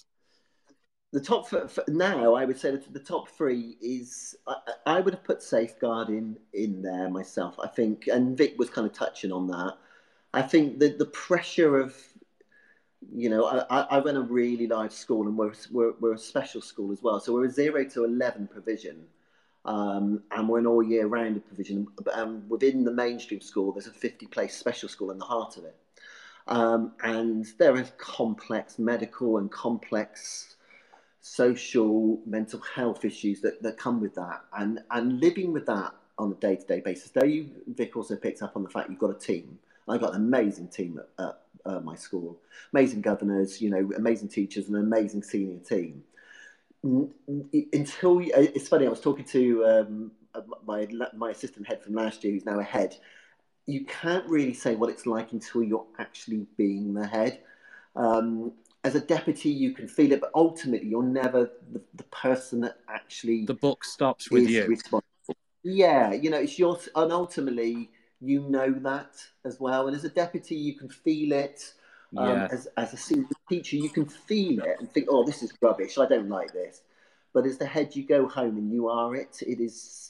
The top f- f- now, I would say that the top three is I, I would have put Safeguard in in there myself. I think, and Vic was kind of touching on that. I think that the pressure of you know, I, I I run a really large school and we're, we're, we're a special school as well. So we're a zero to 11 provision. Um, and we're an all year round provision. Um, within the mainstream school, there's a 50 place special school in the heart of it. Um, and there are complex medical and complex social, mental health issues that, that come with that. And, and living with that on a day to day basis, though you, Vic, also picked up on the fact you've got a team. I've got an amazing team at, at uh, my school, amazing governors, you know, amazing teachers, and an amazing senior team. Until it's funny, I was talking to um, my my assistant head from last year, who's now a head. You can't really say what it's like until you're actually being the head. Um, as a deputy, you can feel it, but ultimately, you're never the, the person that actually The book stops with you. responsible. Yeah, you know, it's your and ultimately you know that as well. And as a deputy, you can feel it. Um, Yeah. as, as a senior teacher, you can feel it and think, "Oh, this is rubbish. I don't like this." But as the head, you go home and you are it. It is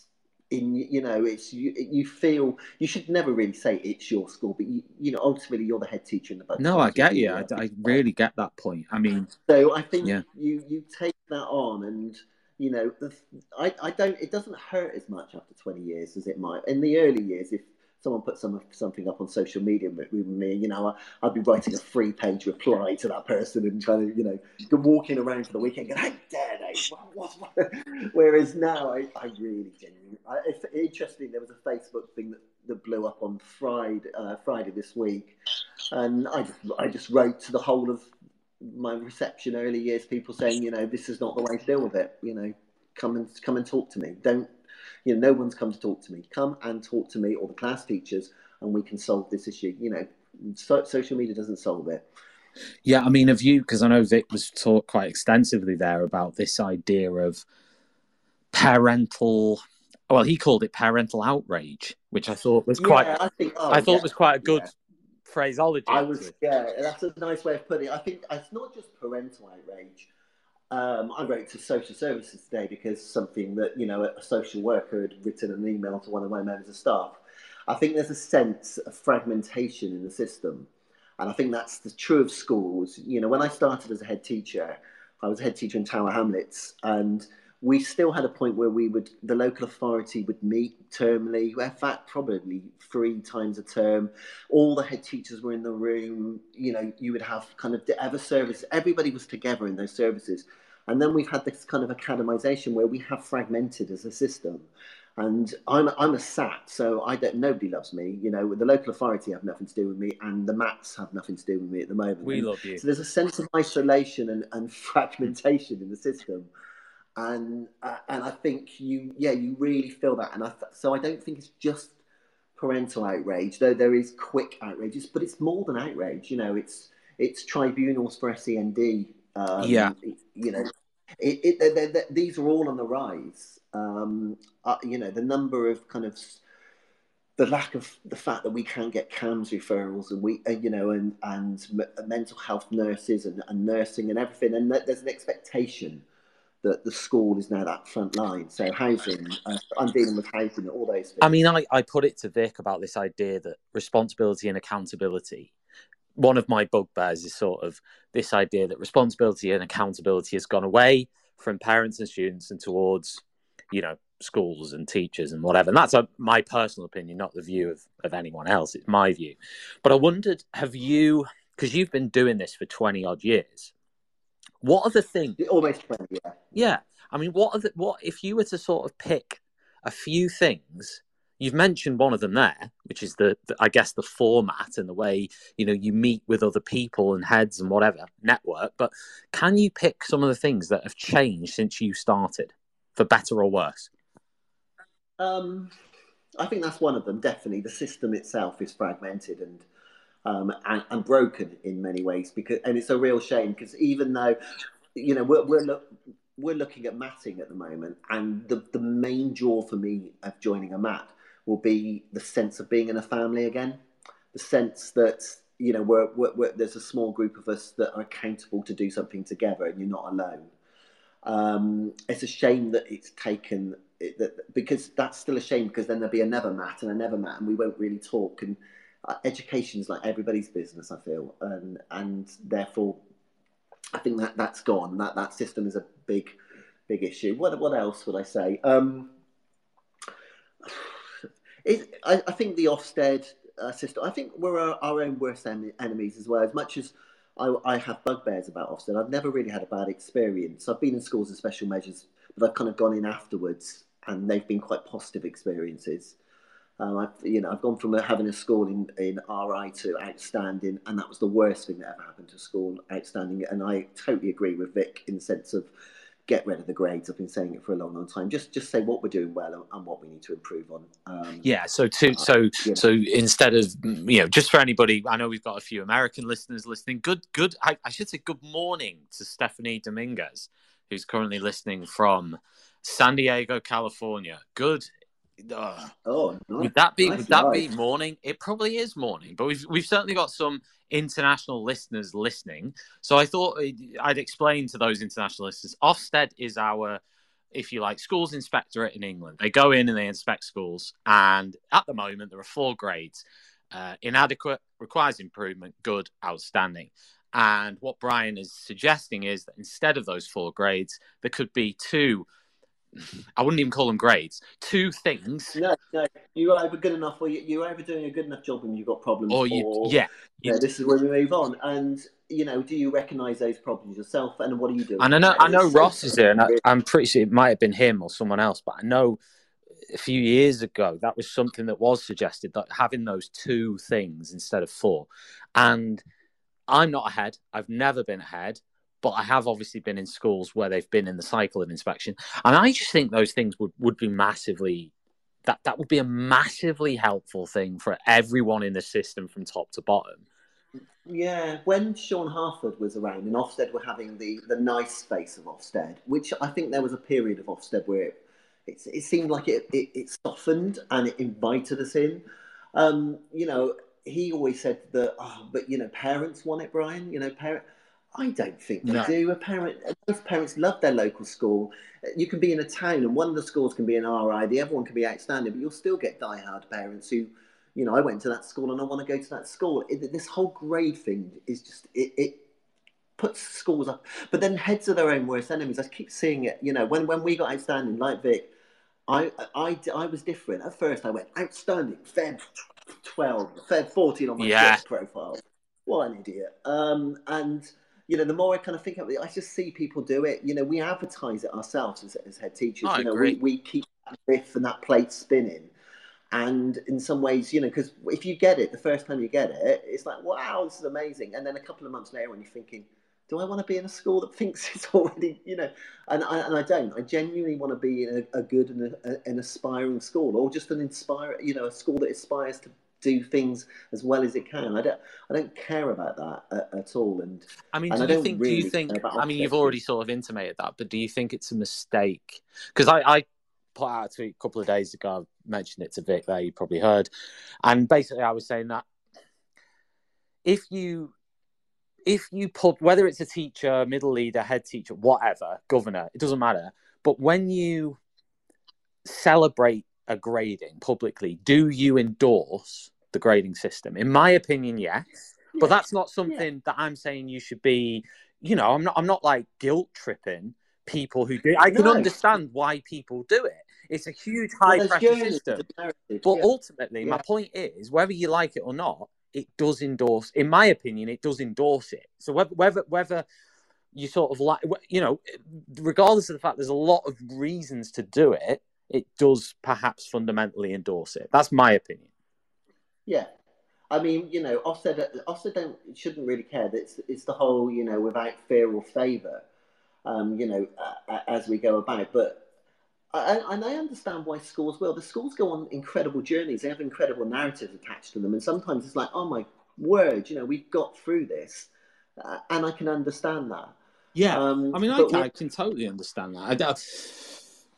in you know, it's you. You feel you should never really say it's your school, but you, you know, ultimately you're the head teacher in the boat. No, I get you. I, I really get that point. I mean, So I think Yeah. you you take that on, and you know, the, I I don't. It doesn't hurt as much after twenty years as it might in the early years. If someone put some something up on social media with, me, you know, I, I'd be writing a three page reply to that person and trying to, you know, walking around for the weekend, going, "How dare they?" What, what, what? Whereas now, I, I really genuinely. I, it's interesting. There was a Facebook thing that, that blew up on Friday uh, Friday this week, and I just I just wrote to the whole of my reception early years people saying you know this is not the way to deal with it you know come and come and talk to me. Don't you know? No one's come to talk to me. Come and talk to me or the class teachers, and we can solve this issue. You know, so, social media doesn't solve it. Yeah, I mean, have you? Because I know Vic was taught quite extensively there about this idea of parental. Well, he called it parental outrage, which I thought was quite. Yeah, I think. Oh, I thought yeah, was quite a good yeah. phraseology. I was, yeah, that's a nice way of putting it. I think it's not just parental outrage. Um, I wrote to social services today because something that you know a social worker had written an email to one of my members of staff. I think there's a sense of fragmentation in the system, and I think that's the true of schools. You know, when I started as a head teacher, I was a head teacher in Tower Hamlets, and we still had a point where we would the local authority would meet termly in fact probably three times a term all the head teachers were in the room you know you would have kind of the ever service everybody was together in those services and then we've had this kind of academization where we have fragmented as a system and I'm I'm a SAT, so I don't. Nobody loves me. You know, the local authority have nothing to do with me, and the Mats have nothing to do with me at the moment. We And love you. So there's a sense of isolation and, and fragmentation in the system, and uh, and I think you yeah you really feel that, and I th- so I don't think it's just parental outrage, though there is quick outrages, but it's more than outrage. You know, it's it's tribunals for SEND. Um, Yeah. you know, it, it, they they these are all on the rise. Um, uh, you know, the number of kind of the lack of the fact that we can't get CAMHS referrals and we, uh, you know, and and m- mental health nurses and, and nursing and everything, and there's an expectation that the school is now that front line. So housing, uh, I'm dealing with housing, all those things. I mean, I, I put it to Vic about this idea that responsibility and accountability. One of my bugbears is sort of this idea that responsibility and accountability has gone away from parents and students and towards, you know, schools and teachers and whatever. And that's a, my personal opinion, not the view of, of anyone else. It's my view. But I wondered, have you, because you've been doing this for 20 odd years, what are the things? almost twenty, yeah. Yeah, I mean, what are the, what if you were to sort of pick a few things? You've mentioned one of them there, which is the, the I guess the format and the way you know you meet with other people and heads and whatever network. But can you pick some of the things that have changed since you started, for better or worse? Um, I think that's one of them. Definitely, the system itself is fragmented and um, and, and broken in many ways. Because and it's a real shame because even though you know we're we're, look, we're looking at matting at the moment, and the the main draw for me of joining a mat will be the sense of being in a family again, the sense that you know we're, we're, we're, there's a small group of us that are accountable to do something together, and you're not alone. Um, it's a shame that it's taken it, that, because that's still a shame because then there'll be another mat and another mat and we won't really talk and uh, education is like everybody's business I feel and and therefore I think that that's gone. That that system is a big big issue. What what else would I say? Um, it, I, I think the Ofsted uh, system I think we're our, our own worst en- enemies as well. As much as I, I have bugbears about Ofsted I've never really had a bad experience. I've been in schools and special measures but I've kind of gone in afterwards and they've been quite positive experiences. Um, I've, you know, I've gone from having a school in, in RI to outstanding, and that was the worst thing that ever happened to school, outstanding. And I totally agree with Vic in the sense of get rid of the grades. I've been saying it for a long, long time. Just, just say what we're doing well and, and what we need to improve on. Um, Yeah. So to so yeah. so instead of you know just for anybody, I know we've got a few American listeners listening. Good, good. I, I should say good morning to Stephanie Dominguez, who's currently listening from San Diego, California. Good. Ugh. Oh, nice. Would that be Nice would that be morning? It probably is morning, but we've we've certainly got some international listeners listening. So I thought I'd- I'd explain to those international listeners. Ofsted is our, if you like, schools inspectorate in England. They go in and they inspect schools, and at the moment there are four grades: uh, inadequate, requires improvement, good, outstanding. And what Brian is suggesting is that instead of those four grades, there could be two. I wouldn't even call them grades. Two things. No, no, you're either good enough, or you- you're either doing a good enough job and you've got problems, or you yeah. you know, this is where we move on. And you know, do you recognise those problems yourself, and what are you doing? and i know i know ross is here and I, i'm pretty sure it might have been him or someone else but i know a few years ago that was something that was suggested that having those two things instead of four. And i'm not ahead. I've never been ahead but I have obviously been in schools where they've been in the cycle of inspection, and I just think those things would would be massively that that would be a massively helpful thing for everyone in the system from top to bottom. Yeah, when Sean Harford was around and Ofsted were having the, the nice space of Ofsted, which I think there was a period of Ofsted where it, it, it seemed like it, it, it, softened and it invited us in. Um, you know, he always said that, oh, but you know, parents want it, Brian. You know, parent. I don't think they no. do. A parent, most parents love their local school. You can be in a town, and one of the schools can be an RI. The other one can be outstanding, but you'll still get die-hard parents who you know, I went to that school and I want to go to that school. It, this whole grade thing is just it, it puts schools up, but then heads are their own worst enemies. I keep seeing it. You know, when when we got outstanding, like Vic, I I I was different. At first, I went outstanding, Feb twelve, Feb fourteen on my yeah. profile. What an idiot! Um, and you know, the more I kind of think of it, I just see people do it. You know, we advertise it ourselves as, as head teachers. I you know, agree. we, we keep that riff and that plate spinning and in some ways you know because if you get it the first time you get it it's like wow this is amazing and then a couple of months later when you're thinking do I want to be in a school that thinks it's already, you know, and I, and I don't. I genuinely want to be in a, a good and a, an aspiring school, or just an inspire, you know, a school that aspires to do things as well as it can. I don't, I don't care about that at, at all. And I mean, and do I you think? Really do you think? I mean, you've already sort of intimated that, but do you think it's a mistake? Because I, I put out a tweet a couple of days ago. I mentioned it to Vic there, you probably heard. And basically, I was saying that if you if you put whether it's a teacher, middle leader, head teacher, whatever, governor, it doesn't matter. But when you celebrate a grading publicly, do you endorse the grading system? In my opinion, yes. But that's not something yeah. that I'm saying you should be. You know, I'm not. I'm not like guilt tripping people who do. I can no. understand why people do it. It's a huge high well, pressure system. But yeah. ultimately, my point is, whether you like it or not, it does endorse. In my opinion, it does endorse it. So whether whether, whether you sort of like, you know, regardless of the fact there's a lot of reasons to do it, it does perhaps fundamentally endorse it. That's my opinion. Yeah, I mean, you know, Ofsted, Ofsted don't shouldn't really care. It's it's the whole, you know, without fear or favour, um, you know, uh, as we go about. But and I understand why schools will. The schools go on incredible journeys. They have incredible narratives attached to them, and sometimes it's like, oh my word, you know, we've got through this, uh, and I can understand that. Yeah, um, I mean, I can, I can, totally understand that. I,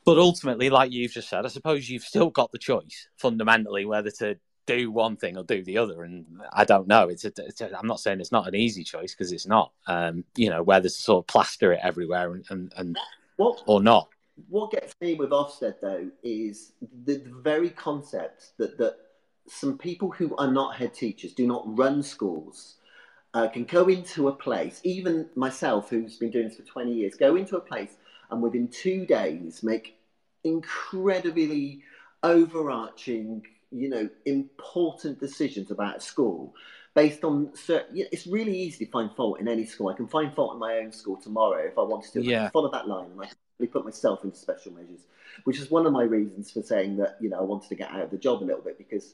but ultimately, like you've just said, I suppose you've still got the choice fundamentally whether to do one thing or do the other. And I don't know. It's, a, it's a, I'm not saying it's not an easy choice because it's not. Um, you know, whether to sort of plaster it everywhere and and, and what, or not what gets me with Ofsted though is the, the very concept that that some people who are not head teachers do not run schools uh, can go into a place, even myself, who's been doing this for 20 years, go into a place and within two days make incredibly overarching, you know, important decisions about a school based on certain. You know, it's really easy to find fault in any school. I can find fault in my own school tomorrow if I wanted to. Yeah. follow that line and I put myself into special measures, which is one of my reasons for saying that you know I wanted to get out of the job a little bit because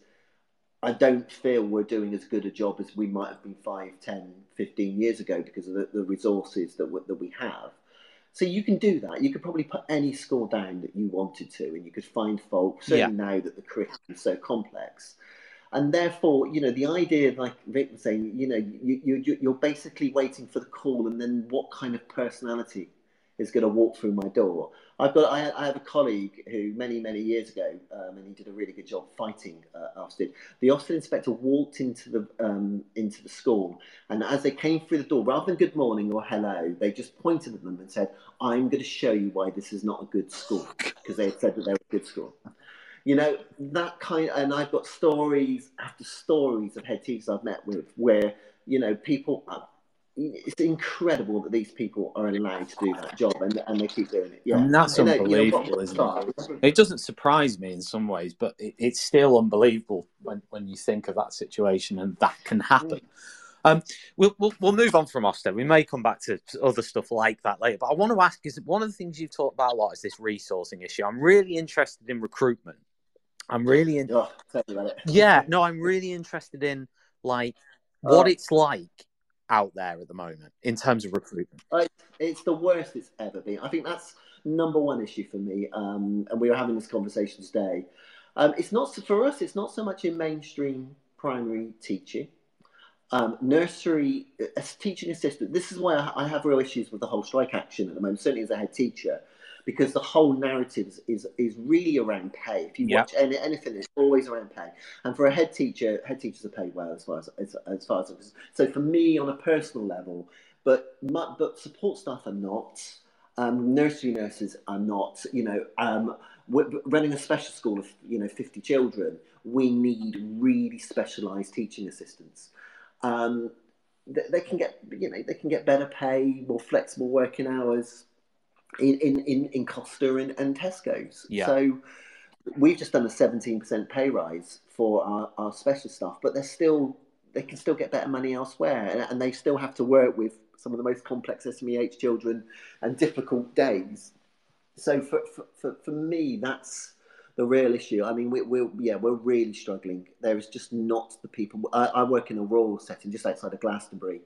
I don't feel we're doing as good a job as we might have been 5, 10, 15 years ago because of the, the resources that, we, that we have. So you can do that. You could probably put any score down that you wanted to, and you could find fault. Certainly yeah. now that the curriculum is so complex, and therefore, you know, the idea, like Vic was saying, you know, you, you you're basically waiting for the call, and then what kind of personality is going to walk through my door. I've got I, I have a colleague who many many years ago, um, and he did a really good job fighting uh, Ofsted. The Ofsted inspector walked into the um, into the school, and as they came through the door, rather than good morning or hello, they just pointed at them and said, "I'm going to show you why this is not a good school," because they had said that they were a good school. You know that kind, and I've got stories after stories of head teachers I've met with where you know people it's incredible that these people are allowed to do that job and, and they keep doing it. Yeah, and that's and unbelievable, you know, isn't it? It doesn't surprise me in some ways, but it, it's still unbelievable when, when you think of that situation and that can happen. Um, we'll, we'll, we'll move on from Ofsted. We may come back to other stuff like that later. But I want to ask: is one of the things you've talked about a lot is this resourcing issue. I'm really interested in recruitment. I'm really in. Oh, yeah, no, I'm really interested in like what oh. it's like out there at the moment in terms of recruitment? It's the worst it's ever been. I think that's number one issue for me. Um, and we were having this conversation today. Um, it's not for us. It's not so much in mainstream primary teaching. Um, nursery as teaching assistant. This is why I, I, have real issues with the whole strike action at the moment. Certainly as a head teacher, because the whole narrative is is, really around pay. If you yep. watch any, anything, it's always around pay. And for a head teacher, head teachers are paid well as far as as, as far as so. For me, on a personal level, but but support staff are not. Um, nursery nurses are not. You know, um, running a special school of you know 50 children, we need really specialised teaching assistants. Um, they, they, can get you know they can get better pay, more flexible working hours in in in, in Costa and, and Tesco's. Yeah. So we've just done a 17% pay rise for our, our special staff, but they're still they can still get better money elsewhere, and, and they still have to work with some of the most complex SEMH children and difficult days. So for, for, for, me, that's the real issue. I mean, we, we're yeah, we're really struggling. There is just not the people. I, I work in a rural setting just outside of Glastonbury,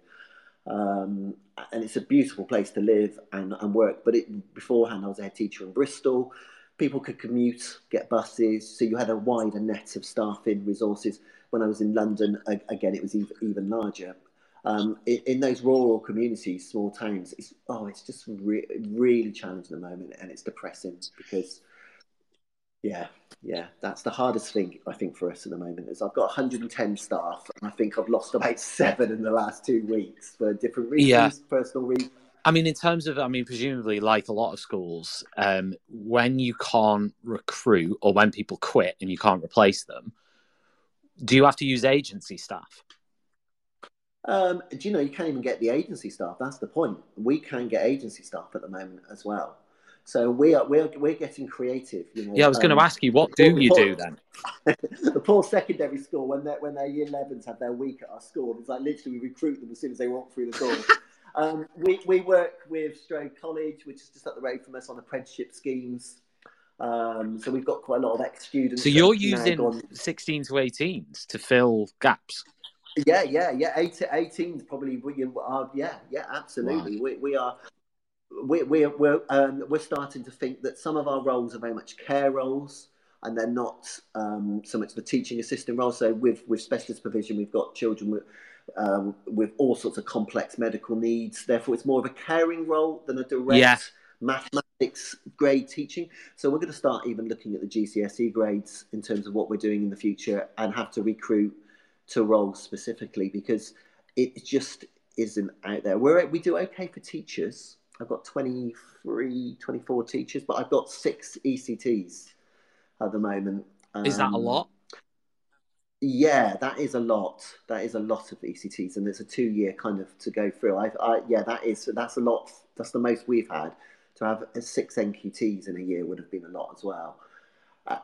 um, and it's a beautiful place to live and, and work. But it, beforehand, I was a head teacher in Bristol. People could commute, get buses, so you had a wider net of staffing resources. When I was in London, again, it was even, even larger um, in, in, those rural communities, small towns, it's oh, it's just re- really challenging at the moment, and it's depressing because, yeah, yeah, that's the hardest thing I think for us at the moment. Is I've got 110 staff, and I think I've lost about seven in the last two weeks for different reasons, yeah. personal reasons. I mean, in terms of, I mean, presumably, like a lot of schools, um, when you can't recruit or when people quit and you can't replace them, do you have to use agency staff? Um, do you know you can't even get the agency staff? That's the point. We can get agency staff at the moment as well. So we are we're we're getting creative. You know, yeah, I was um, going to ask you, what do you poor, do then? the poor secondary school when they when their year 11s have their week at our school, it's like literally we recruit them as soon as they walk through the door. um, we we work with Strode College, which is just up the road from us on apprenticeship schemes. Um, so we've got quite a lot of ex students. So you're using gone... 16 to 18s to fill gaps. Yeah, yeah, yeah. 18 is probably we are. Yeah, yeah, absolutely. Wow. We, we are. We, we're we're um, we're starting to think that some of our roles are very much care roles, and they're not um, so much the teaching assistant role. So with with specialist provision, we've got children with um, with all sorts of complex medical needs. Therefore, it's more of a caring role than a direct yeah. mathematics grade teaching. So we're going to start even looking at the GCSE grades in terms of what we're doing in the future, and have to recruit to roles specifically because it just isn't out there. We're, we do okay for teachers. I've got 23, 24 teachers, but I've got six ECTs at the moment. Um, is that a um, lot? Yeah, that is a lot. That is a lot of ECTs, and there's a two-year kind of to go through. I, I, yeah, that is that's a lot. That's the most we've had. To have six NQTs in a year would have been a lot as well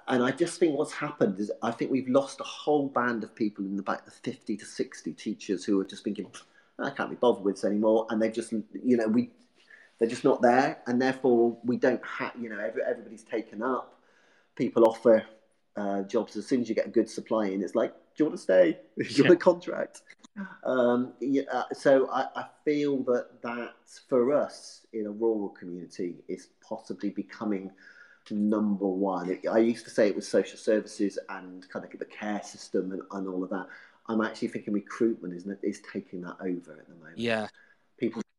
and I just think what's happened is I think we've lost a whole band of people in the back, the 50 to 60 teachers who are just thinking, I can't be bothered with this anymore. And they've just, you know, we, they're just not there. And therefore we don't have, you know, every, everybody's taken up. People offer uh, jobs as soon as you get a good supply in. It's like, do you want to stay? do you want a contract? Um, yeah, uh, so I, I feel that that for us in a rural community is possibly becoming – number one. I used to say it was social services and kind of the care system and, and all of that. I'm actually thinking recruitment is is taking that over at the moment. Yeah, people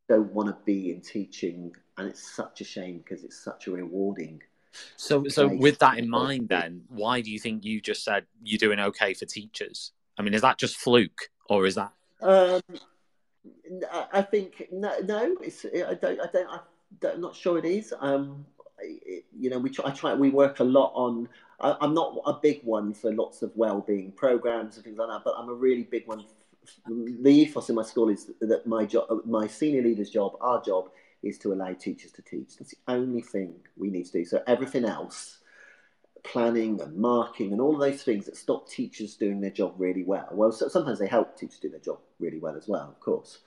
don't want to be in teaching, and it's such a shame because it's such a rewarding. So, so with that in mind, then why do you think you just said you're doing okay for teachers? I mean, is that just fluke, or is that? Um, I think no, no. It's I don't. I don't. I'm not sure it is. Um, you know, we try, I try, we work a lot on. I, am not a big one for lots of well-being programs and things like that, but I'm a really big one. The ethos in my school is that my job, my senior leader's job, our job, is to allow teachers to teach. That's the only thing we need to do. So everything else, planning and marking and all of those things that stop teachers doing their job really well. Well, so, sometimes they help teachers do their job really well as well, of course.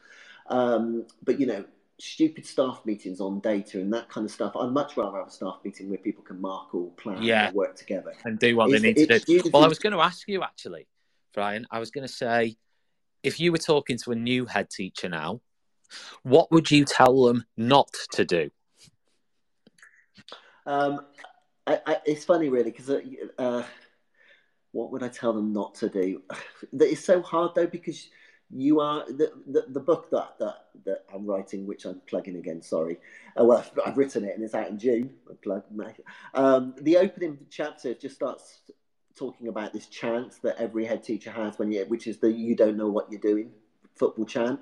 Um, but you know, stupid staff meetings on data and that kind of stuff. I'd much rather have a staff meeting where people can mark or plan yeah. or work together and do what it's, they need to do. Well, I was going to ask you actually, Brian. I was going to say, if you were talking to a new head teacher now, what would you tell them not to do? Um, I, I, it's funny, really, because uh, uh, what would I tell them not to do? It's so hard though because you are the, the, the book that, that that I'm writing, which I'm plugging again. Sorry, uh, well I've, I've, written it and it's out in June. I Plug um, the opening chapter just starts talking about this chant that every head teacher has when you, which is the "you don't know what you're doing" football chant.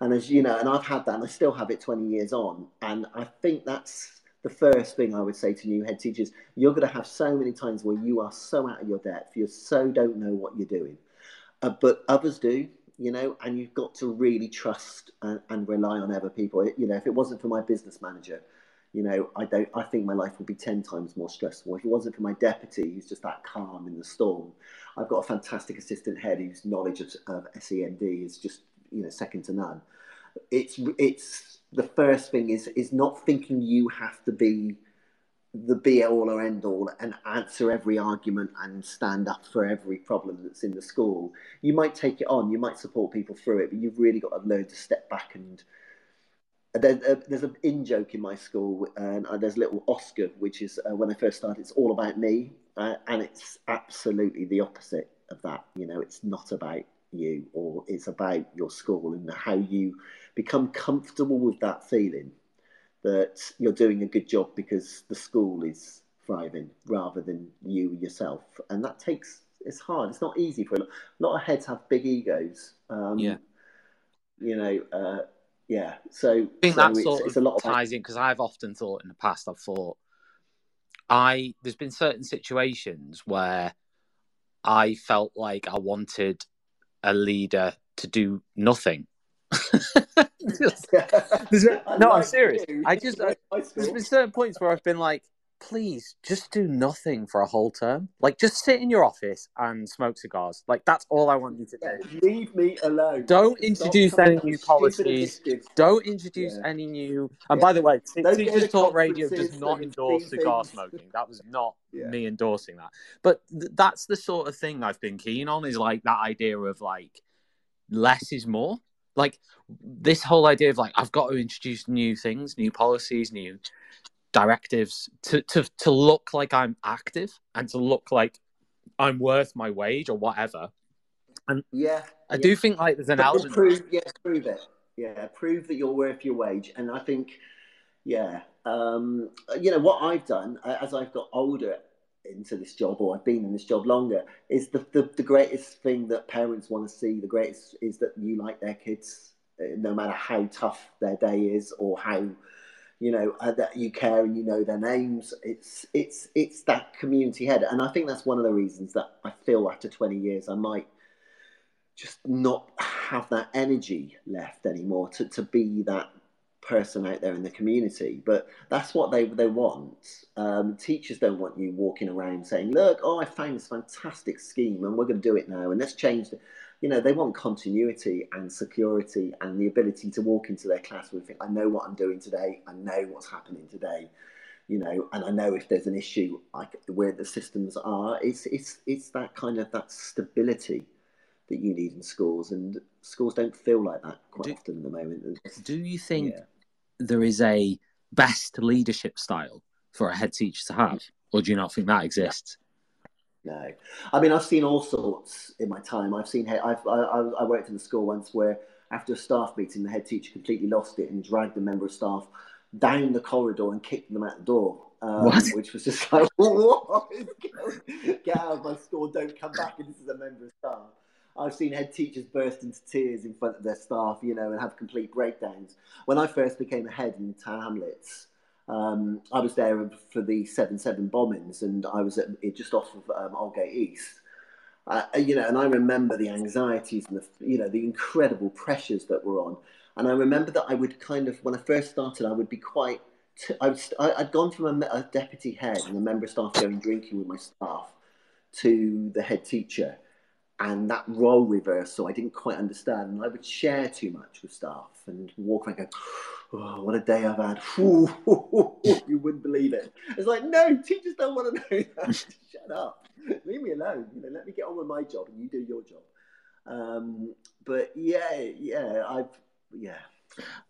And as you know, and I've had that, and I still have it 20 years on. And I think that's the first thing I would say to new head teachers. You're going to have so many times where you are so out of your depth, you so don't know what you're doing. Uh, but others do, you know, and you've got to really trust and, and rely on other people. You know, if it wasn't for my business manager, you know, I don't. I think my life would be ten times more stressful if it wasn't for my deputy, who's just that calm in the storm. I've got a fantastic assistant head whose knowledge of, of SEND is just you know second to none. It's it's the first thing is is not thinking you have to be the be all or end all and answer every argument and stand up for every problem that's in the school. You might take it on, you might support people through it, but you've really got to learn to step back and. There's a, there's an in joke in my school, and uh, there's little Oscar, which is uh, when I first started. It's all about me, uh, and it's absolutely the opposite of that. You know, it's not about you or it's about your school and how you become comfortable with that feeling that you're doing a good job because the school is thriving rather than you yourself and that takes it's hard it's not easy for a lot, a lot of heads have big egos um, yeah you know uh, yeah so i think so that sort it's of a lot of ties in because i've often thought in the past i've thought i there's been certain situations where i felt like i wanted a leader to do nothing. just, no, I'm serious. I just I, there's been certain points where I've been like, please just do nothing for a whole term. Like just sit in your office and smoke cigars. Like that's all I want you to do. Leave me alone. Don't introduce any new policies. Don't introduce yeah. any new. And yeah. by the way, Teachers Talk Radio does not endorse cigar things. smoking. That was not yeah. me endorsing that. But th- that's the sort of thing I've been keen on. Is like that idea of like less is more. Like this whole idea of like I've got to introduce new things, new policies, new directives to, to to look like I'm active and to look like I'm worth my wage or whatever. And yeah, I yeah. do think like there's an element. Prove, yeah, prove it. Yeah, prove that you're worth your wage. And I think, yeah, um, you know what I've done as I've got older into this job or I've been in this job longer is the, the, the greatest thing that parents want to see. The greatest is that you like their kids, uh, no matter how tough their day is or how you know uh, that you care and you know their names. It's it's it's that community head. And i think that's one of the reasons that i feel after 20 years i might just not have that energy left anymore to, to be that person out there in the community. But that's what they they want. Um, teachers don't want you walking around saying look oh i found this fantastic scheme and we're going to do it now and let's change the you know, they want continuity and security and the ability to walk into their classroom and think, I know what I'm doing today, I know what's happening today, you know, and I know if there's an issue like where the systems are. It's it's it's that kind of that stability that you need in schools, and schools don't feel like that quite do, often at the moment. Do you think yeah. there is a best leadership style for a head teacher to have, or do you not think that exists? No, I mean I've seen all sorts in my time. I've seen I've, I, I worked in a school once where after a staff meeting, the head teacher completely lost it and dragged a member of staff down the corridor and kicked them out the door. Um, which was just like, what? Get out of my school! Don't come back! And this is a member of staff. I've seen head teachers burst into tears in front of their staff, you know, and have complete breakdowns. When I first became a head in Tower Hamlets, um, I was there for the seven seven bombings, and I was at, just off of um, East. Uh, you know, and I remember the anxieties and the you know the incredible pressures that were on. And I remember that I would kind of when I first started, I would be quite. T- I was, I, I'd gone from a, a deputy head and a member of staff going drinking with my staff to the head teacher and that role reversal I didn't quite understand. And I would share too much with staff and walk around and go, oh, what a day I've had. you wouldn't believe it. It's like, no, teachers don't want to know that. Shut up. Leave me alone. You know, let me get on with my job and you do your job. Um, but yeah, yeah, I've yeah.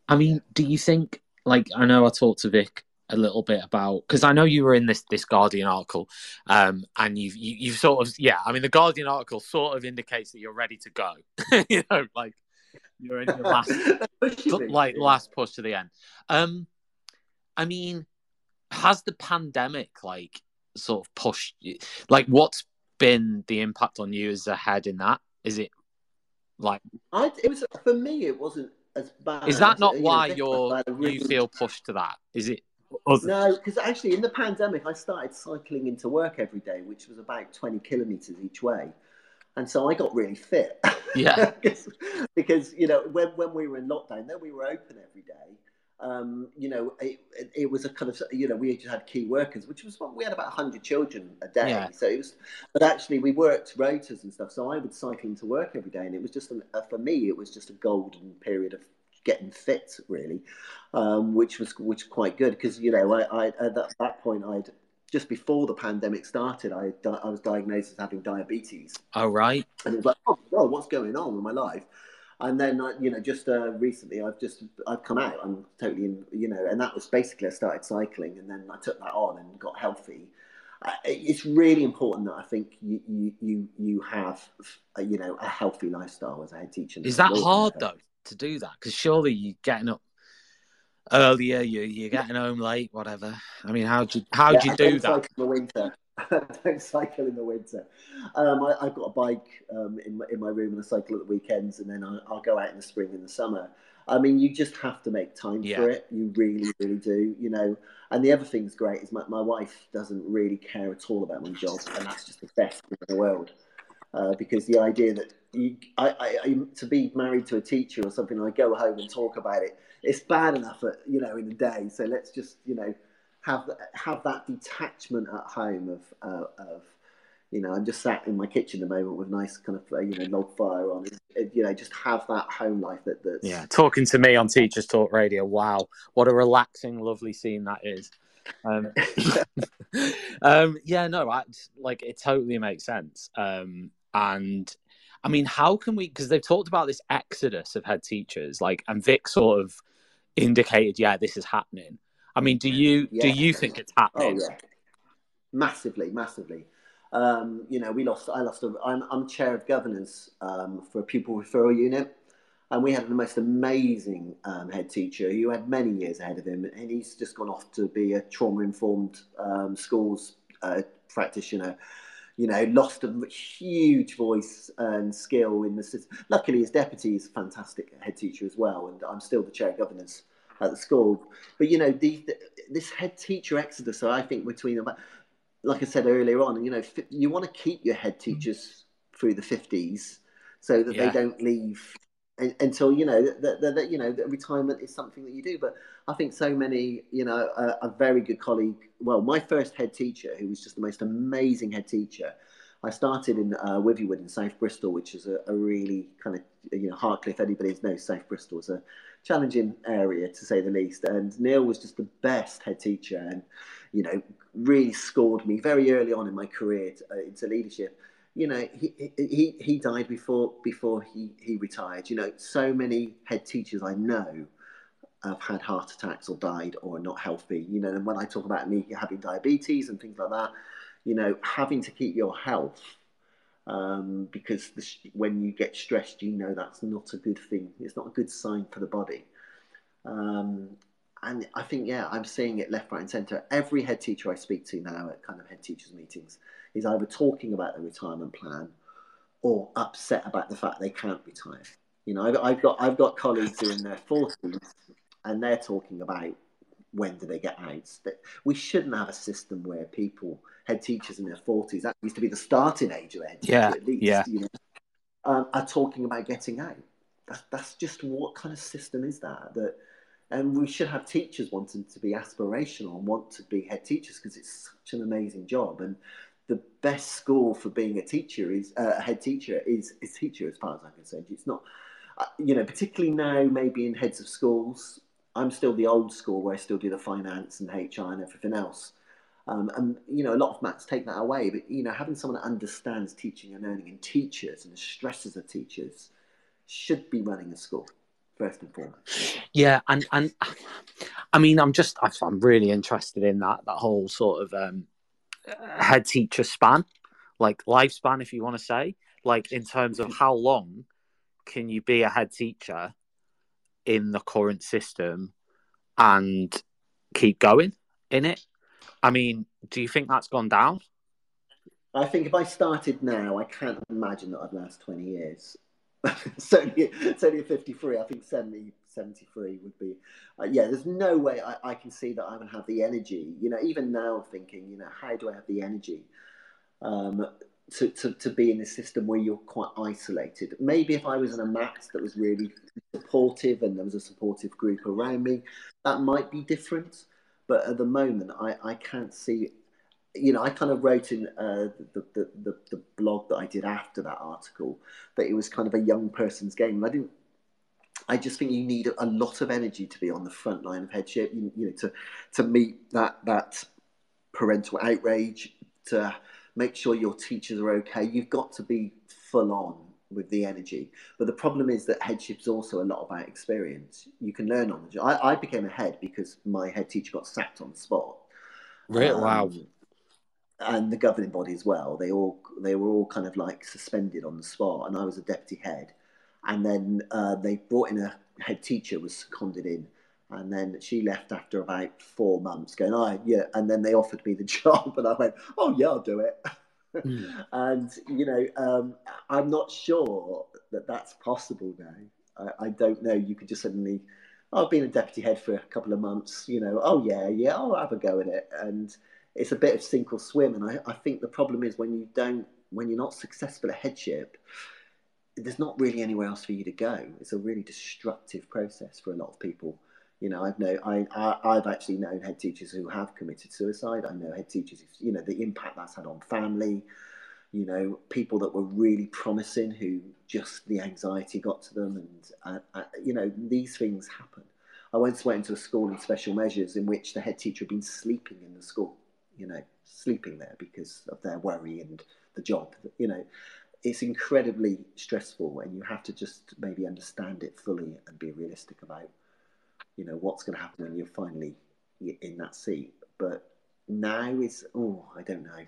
I mean, do you think? Like, I know I talked to Vic a little bit about because I know you were in this this Guardian article, um, and you've you, you've sort of yeah. I mean, the Guardian article sort of indicates that you're ready to go. you know, like you're in your last like last push to the end. Um, I mean, has the pandemic like sort of pushed you? Like, what's been the impact on you as a head in that? Is it like I? It was for me. It wasn't as bad. Is that not you why you're you feel pushed to that? Is it? No, because actually in the pandemic, I started cycling into work every day, which was about 20 kilometers each way. And so I got really fit. Yeah. because, you know, when, when we were in lockdown, then we were open every day. Um, you know, it, it, it, was a kind of, you know, we just had key workers, which was what we had about 100 children a day. Yeah. So it was, but actually we worked rotas and stuff. So I would cycle into work every day. And it was just, an, uh, for me, it was just a golden period of getting fit really, um, which was which was quite good because you know I, I at that, that, point I'd just before the pandemic started I I was diagnosed as having diabetes. Oh right. And it was like oh God, what's going on in my life? And then you know just uh, recently I've just I've come out I'm totally in, you know and that was basically I started cycling and then I took that on and got healthy. Uh, it's really important that I think you you you, you have you know a healthy lifestyle as a head teacher. Is that hard though? To do that? Because surely you're getting up earlier, you you're getting home late, whatever. I mean, how do you how do you do that? Cycle in the winter. I don't cycle in the winter. Um, I, have got a bike um, in my in my room and I cycle at the weekends, and then I, will go out in the spring and the summer. I mean, you just have to make time yeah. for it. You really, really do. You know. And the other thing's great is my, my wife doesn't really care at all about my job, and that's just the best in the world. Uh, because the idea that you, I, I, I, to be married to a teacher or something, I go home and talk about it. It's bad enough, at, you know, in the day. So let's just, you know, have have that detachment at home of uh, of, you know, I'm just sat in my kitchen at the moment with nice kind of uh, you know log fire on. It, you know, just have that home life that that's yeah. Talking to me on Teachers Talk Radio. Wow, what a relaxing, lovely scene that is. Um, um, yeah, no, I, like it totally makes sense. Um, and I mean, how can we? Because they've talked about this exodus of head teachers, like, and Vic sort of indicated, yeah, this is happening. I mean, do you yeah. do you think it's happening? Oh, yeah. Massively, massively. Um, you know, we lost. I lost. A, I'm, I'm chair of governance um, for a pupil referral unit, and we had the most amazing um, head teacher who had many years ahead of him, and he's just gone off to be a trauma informed um, schools uh, practitioner you know, lost a huge voice and skill in the system. Luckily, his deputy is a fantastic head teacher as well, and I'm still the chair of governance at the school. But you know, the, the, this head teacher exodus, I think between them, like I said earlier on, you know, you want to keep your head teachers through the 50s so that yeah. they don't leave until you know that, that, that, you know that retirement is something that you do. But I think so many, you know, a, a, very good colleague. Well, my first head teacher, who was just the most amazing head teacher. I started in uh, Withywood in South Bristol, which is a, a really kind of you know Hartcliffe. Anybody knows South Bristol is a challenging area to say the least. And Neil was just the best head teacher, and you know really scored me very early on in my career to, uh, into leadership you know, he, he, he died before before he, he retired. You know, so many head teachers I know have had heart attacks or died or are not healthy. You know, and when I talk about me having diabetes and things like that, you know, having to keep your health um, because the, when you get stressed, you know that's not a good thing. It's not a good sign for the body. Um, and I think, yeah, I'm seeing it left, right, and centre. Every head teacher I speak to now at kind of head teachers meetings is either talking about the retirement plan or upset about the fact they can't retire. You know, I've, I've got I've got colleagues who are in their forties and they're talking about when do they get out. That we shouldn't have a system where people head teachers in their forties that used to be the starting age of head yeah, at least. Yeah. You know, um, are talking about getting out. That's, that's just what kind of system is that that and we should have teachers wanting to be aspirational and want to be head teachers because it's such an amazing job and the best school for being a teacher is uh, a head teacher is a teacher as far as I can say. It's not, uh, you know, particularly now maybe in heads of schools. I'm still the old school where I still do the finance and HR and everything else. Um, and you know, a lot of MATs take that away. But you know, having someone that understands teaching and learning and teachers and the stresses of teachers should be running a school first and foremost. Yeah, and and I mean, I'm just I'm really interested in that that whole sort of um, head teacher span, like lifespan, if you want to say, like in terms of how long can you be a head teacher in the current system and keep going in it? I mean, do you think that's gone down? I think if I started now, I can't imagine that I'd last 20 years. certainly, certainly at 53, I think 70, 73 would be. Uh, yeah, there's no way I, I can see that I would have the energy. You know, even now thinking, you know, how do I have the energy um, to, to, to be in a system where you're quite isolated? Maybe if I was in a MAT that was really supportive and there was a supportive group around me, that might be different. But at the moment, I, I can't see you know, I kind of wrote in uh, the, the, the, the, blog that I did after that article that it was kind of a young person's game. And I didn't, I just think you need a lot of energy to be on the front line of headship, you, you know, to, to meet that, that parental outrage, to make sure your teachers are okay. You've got to be full on with the energy. But the problem is that headship's also a lot about experience. You can learn on the job. I, I became a head because my head teacher got sacked on the spot. Really? Um, wow and the governing body as well. They all they were all kind of like suspended on the spot, and I was a deputy head. And then uh, they brought in a head teacher was seconded in, and then she left after about four months, going, "Oh yeah," and then they offered me the job, and I went, "Oh yeah, I'll do it." Mm. and you know, um, I'm not sure that that's possible now. I, I don't know. You could just suddenly. Oh, I've been a deputy head for a couple of months, you know. Oh yeah, yeah, I'll have a go at it, and it's a bit of sink or swim. And I, I think the problem is when you don't, when you're not successful at headship, there's not really anywhere else for you to go. It's a really destructive process for a lot of people. You know, I've know I, I have actually known head teachers who have committed suicide. I know head teachers, you know, the impact that's had on family. You know, people that were really promising who just the anxiety got to them, and uh, uh, you know these things happen. I once went into a school in special measures in which the head teacher had been sleeping in the school you know, sleeping there because of their worry and the job. You know, it's incredibly stressful, and you have to just maybe understand it fully and be realistic about, you know, what's going to happen when you're finally in that seat. But now is oh, I don't know.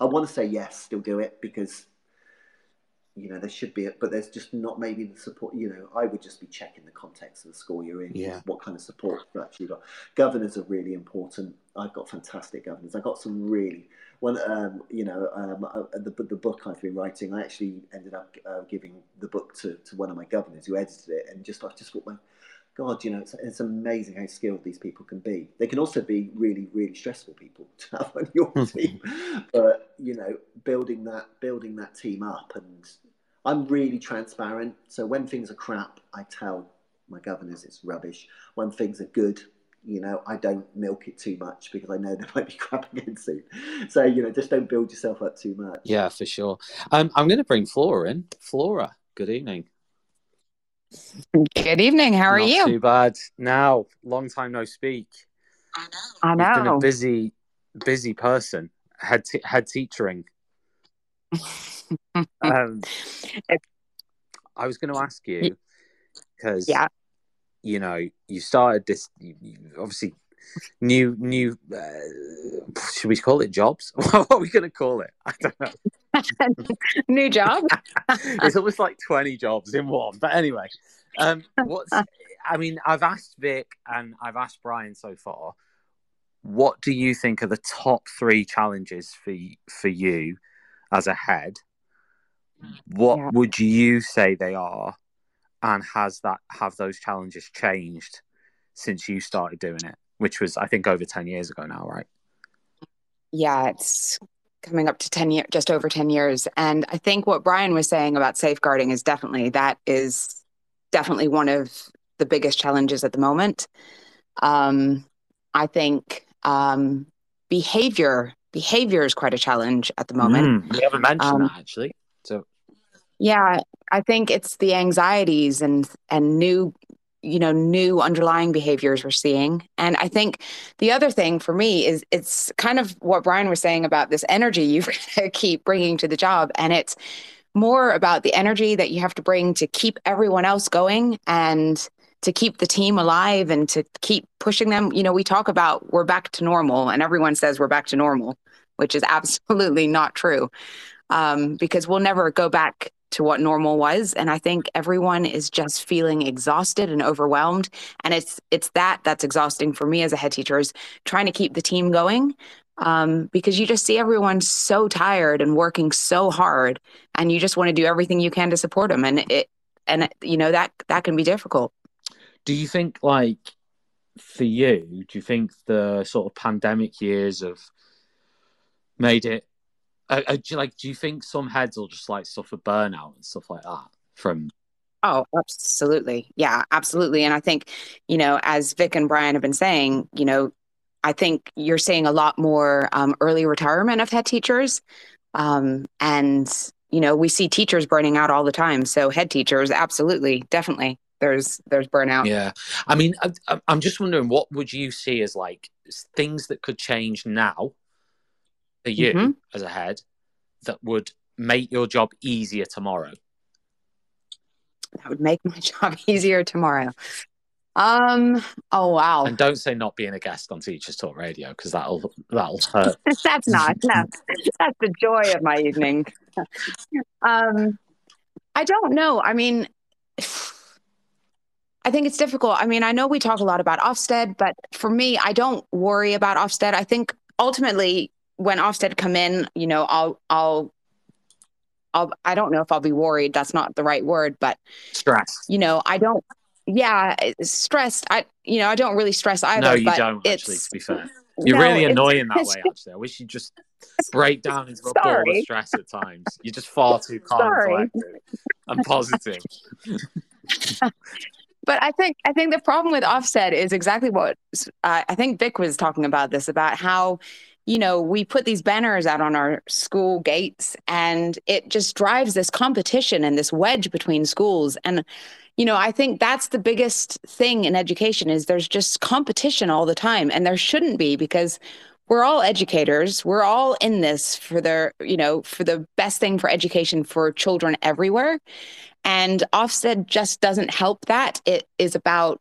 I want to say yes, still do it because you know, there should be, it but there's just not maybe the support. You know, I would just be checking the context of the school you're in. Yeah. What kind of support you actually got? Governors are really important. I've got fantastic governors. I've got some really. When um, you know um, uh, the the book I've been writing, I actually ended up uh, giving the book to, to one of my governors who edited it, and just I just thought, my God, you know, it's, it's amazing how skilled these people can be. They can also be really, really stressful people to have on your team. but you know, building that building that team up, and I'm really transparent. So when things are crap, I tell my governors it's rubbish. When things are good, you know, I don't milk it too much because I know there might be crap again soon. So you know, just don't build yourself up too much. Yeah, for sure. Um, I'm going to bring Flora in. Flora, good evening. Good evening. How are Not you? Too bad. Now, long time no speak. I know. You've been a busy, busy person. Head t- head teachering. um, I was going to ask you because yeah, you know you started this. You, you obviously new new. Uh, should we call it jobs? what are we going to call it? I don't know. new job. it's almost like twenty jobs in one. But anyway, um, what's? I mean, I've asked Vic and I've asked Brian so far. What do you think are the top three challenges for for you as a head? What Yeah. would you say they are, and has that have those challenges changed since you started doing it, which was I think over ten years ago now, right? yeah, it's coming up to 10 years, just over 10 years. And I think what Brian was saying about safeguarding is definitely, that is definitely one of the biggest challenges at the moment. Um, I think um, behavior, behavior is quite a challenge at the moment. Mm, we haven't mentioned Um, that actually. So Yeah, I think it's the anxieties and and new you know new underlying behaviors we're seeing. And i think the other thing for me is it's kind of what brian was saying about this energy you keep bringing to the job. And it's more about the energy that you have to bring to keep everyone else going and to keep the team alive and to keep pushing them. You know we talk about we're back to normal and everyone says we're back to normal which is absolutely not true um, because we'll never go back to what normal was and i think everyone is just feeling exhausted and overwhelmed and it's it's that that's exhausting for me as a head teacher is trying to keep the team going um, because you just see everyone so tired and working so hard and you just want to do everything you can to support them and it and you know that that can be difficult. Do you think like for you do you think the sort of pandemic years have made it uh, uh, do you, like do you think some heads will just like suffer burnout and stuff like that from Oh, absolutely. Yeah, absolutely. And I think, you know, as Vic and Brian have been saying, you know, I think you're seeing a lot more um, early retirement of head teachers. Um, and, you know, we see teachers burning out all the time. So head teachers, absolutely, definitely. There's there's burnout. Yeah, I mean, I, I'm just wondering, what would you see as like things that could change now for you mm-hmm. as a head that would make your job easier tomorrow? That would make my job easier tomorrow. Um. Oh wow. And don't say not being a guest on Teachers Talk Radio because that'll that'll hurt. that's not. No, that's the joy of my evening. um, I don't know. I mean, I think it's difficult. I mean, I know we talk a lot about Ofsted, but for me, I don't worry about Ofsted. I think ultimately when Ofsted come in, you know, I'll I'll I'll I don't know if I'll be worried. That's not the right word, but stress. You know, I don't. Yeah, stressed. I you know I don't really stress either. No, you don't. Actually, to be fair, you're no, really annoying that way. Actually, I wish you just break down into a ball of stress at times. You're just far too calm and collected and positive. but I think I think the problem with Ofsted is exactly what uh, I think Vic was talking about. This about how you know, we put these banners out on our school gates and it just drives this competition and this wedge between schools. And, you know, I think that's the biggest thing in education is there's just competition all the time. And there shouldn't be because we're all educators. We're all in this for the, you know, for the best thing for education for children everywhere. And Ofsted just doesn't help that. It is about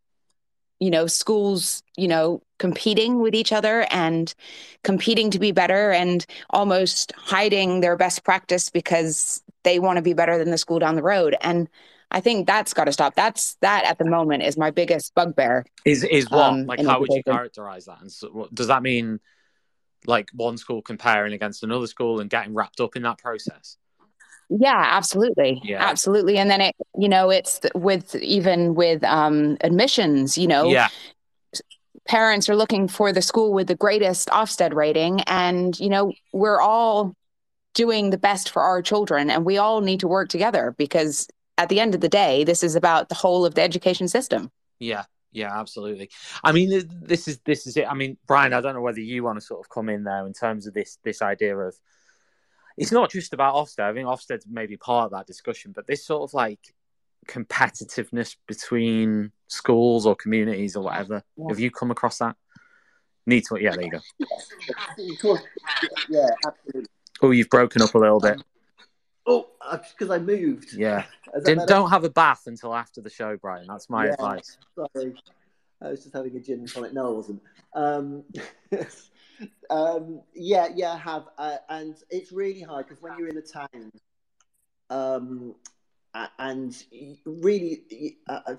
you know schools you know competing with each other and competing to be better and almost hiding their best practice because they want to be better than the school down the road and i think that's got to stop that's that at the moment is my biggest bugbear is is what um, like how would you characterize that and so, what, does that mean like one school comparing against another school and getting wrapped up in that process yeah, absolutely. Yeah. Absolutely. And then it, you know, it's with even with um, admissions, you know, yeah. Parents are looking for the school with the greatest Ofsted rating. And, you know, we're all doing the best for our children and we all need to work together because at the end of the day, this is about the whole of the education system. Yeah. Yeah, absolutely. I mean, this is this is it. I mean, Brian, I don't know whether you want to sort of come in there in terms of this this idea of it's not just about Ofsted. I think Ofsted's maybe part of that discussion, but this sort of like competitiveness between schools or communities or whatever. Yeah. Have you come across that? Need to, yeah, there you go. Yeah, absolutely. Oh, you've broken up a little bit. Oh, because I moved. Yeah. don't have a bath until after the show, Brian. That's my yeah, advice. Sorry. I was just having a gin and tonic. No, I wasn't. Um, um, yeah, yeah, I have, uh, and it's really hard because when you're in a town, um, and really, uh,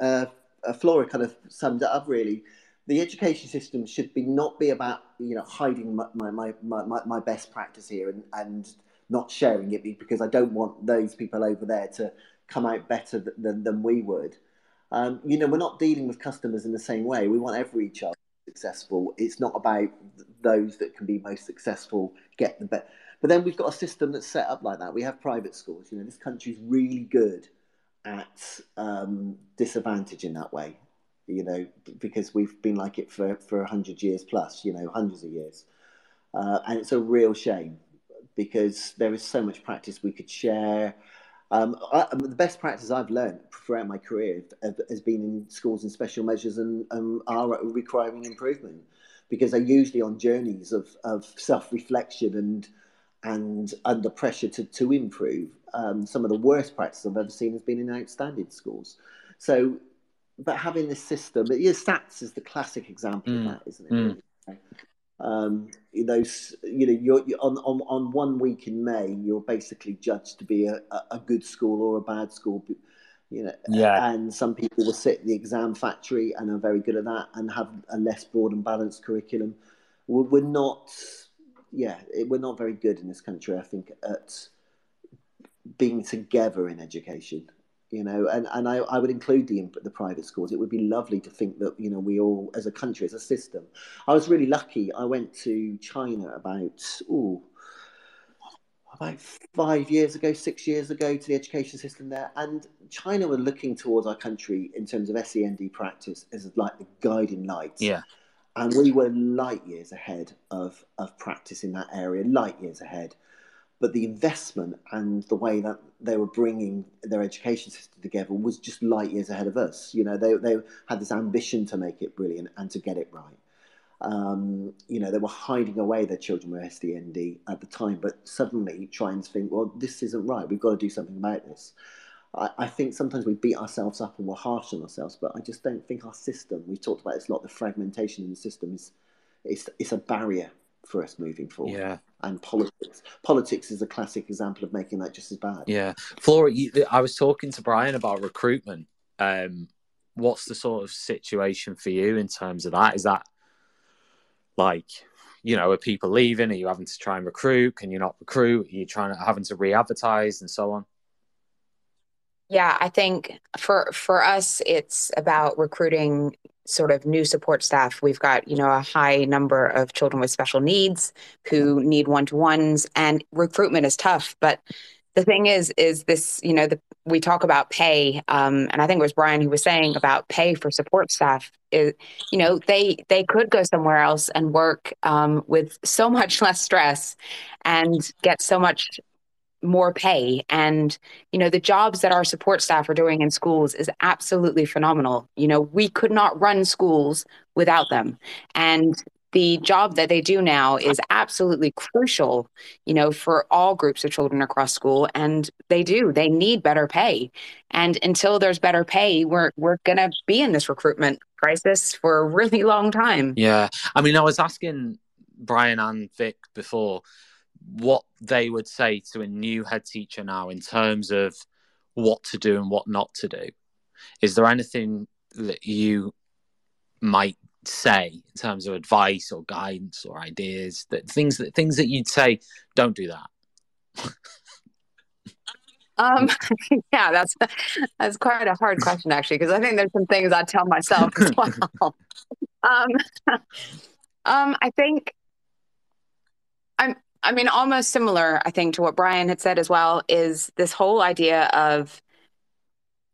uh, uh, Flora kind of summed it up. Really, the education system should be not be about you know hiding my my my, my, my best practice here and and not sharing it because I don't want those people over there to come out better than than we would. Um, you know, we're not dealing with customers in the same way. We want every child successful. It's not about those that can be most successful get the best. But then we've got a system that's set up like that. We have private schools. You know, this country's really good at um, disadvantage in that way. You know, because we've been like it for for hundred years plus. You know, hundreds of years, uh, and it's a real shame because there is so much practice we could share. Um, I, the best practice I've learned throughout my career has been in schools and special measures and um, are requiring improvement because they're usually on journeys of, of self reflection and and under pressure to, to improve. Um, some of the worst practice I've ever seen has been in outstanding schools. So, but having this system, yeah, SATs is the classic example mm. of that, isn't it? Mm. Um, you know, you know, you're, you're, on, on on one week in May, you're basically judged to be a, a good school or a bad school. You know, yeah. And some people will sit in the exam factory and are very good at that, and have a less broad and balanced curriculum. We're, we're not, yeah, we're not very good in this country. I think at being together in education you know, and, and I, I would include the the private schools. It would be lovely to think that you know we all, as a country, as a system. I was really lucky. I went to China about oh, about five years ago, six years ago, to the education system there, and China were looking towards our country in terms of SEND practice as like the guiding light. Yeah. And we were light years ahead of, of practice in that area, light years ahead but the investment and the way that they were bringing their education system together was just light years ahead of us. You know, they, they had this ambition to make it brilliant and to get it right. Um, you know, they were hiding away their children with SEND at the time, but suddenly trying to think, well, this isn't right. We've got to do something about this. I, I think sometimes we beat ourselves up and we're harsh on ourselves, but I just don't think our system, we talked about this a lot, the fragmentation in the system is it's, it's a barrier for us moving forward. Yeah. And politics. Politics is a classic example of making that just as bad. Yeah. Flora, you, I was talking to Brian about recruitment. Um, what's the sort of situation for you in terms of that? Is that like, you know, are people leaving? Are you having to try and recruit? Can you not recruit? Are you trying to having to re-advertise and so on? Yeah, I think for for us, it's about recruiting sort of new support staff. We've got, you know, a high number of children with special needs who need one-to-ones and recruitment is tough, but the thing is is this you know the, we talk about pay um, and i think it was brian who was saying about pay for support staff is you know they they could go somewhere else and work um, with so much less stress and get so much more pay. And you know the jobs that our support staff are doing in schools is absolutely phenomenal. You know we could not run schools without them. And the job that they do now is absolutely crucial you know for all groups of children across school. And they do. They need better pay. And until there's better pay we're we're going to be in this recruitment crisis for a really long time. Yeah. I mean i was asking brian and vic before what they would say to a new head teacher now in terms of what to do and what not to do. Is there anything that you might say in terms of advice or guidance or ideas that things that things that you'd say don't do that? Um, yeah, that's that's quite a hard question actually, because I think there's some things I tell myself as well. um, um, I think I mean, almost similar, I think, to what Brian had said as well, is this whole idea of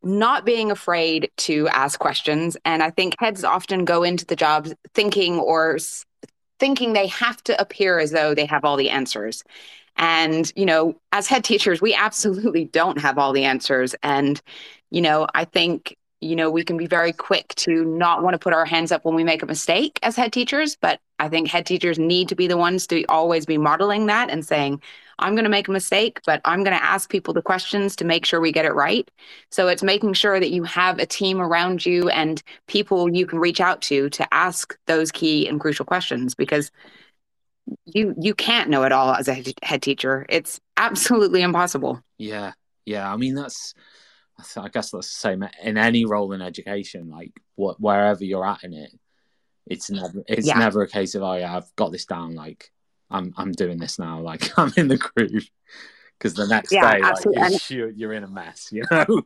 not being afraid to ask questions. And I think heads often go into the jobs thinking or thinking they have to appear as though they have all the answers. And, you know, as head teachers, we absolutely don't have all the answers. And, you know, I think you know, we can be very quick to not want to put our hands up when we make a mistake as head teachers. But I think head teachers need to be the ones to always be modeling that and saying, I'm going to make a mistake, but I'm going to ask people the questions to make sure we get it right. So it's making sure that you have a team around you and people you can reach out to to ask those key and crucial questions because you you can't know it all as a head teacher. It's absolutely impossible. Yeah. Yeah, I mean that's I guess that's the same in any role in education. Like what, wherever you're at in it, it's never it's yeah. never a case of oh yeah I've got this down. Like I'm I'm doing this now. Like I'm in the groove. Because the next yeah, day, like, you're, you're, in a mess. You know.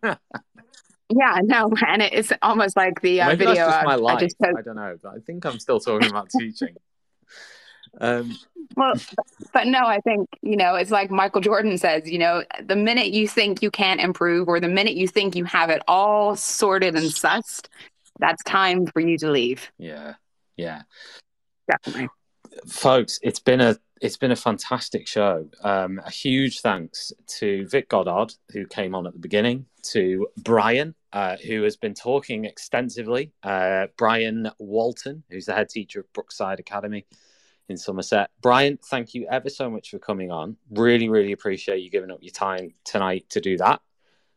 yeah, no, and it's almost like the uh, video. That's just my life. I, just I don't know, but I think I'm still talking about teaching. Um, well, but no, I think, you know, it's like Michael Jordan says, you know, the minute you think you can't improve or the minute you think you have it all sorted and sussed, that's time for you to leave. Yeah. Yeah. Definitely. Folks, it's been a it's been a fantastic show. Um, a huge thanks to Vic Goddard, who came on at the beginning, to Brian, uh, who has been talking extensively, uh, Brian Walton, who's the head teacher of Brookside Academy in Somerset. Brian, thank you ever so much for coming on. Really, really appreciate you giving up your time tonight to do that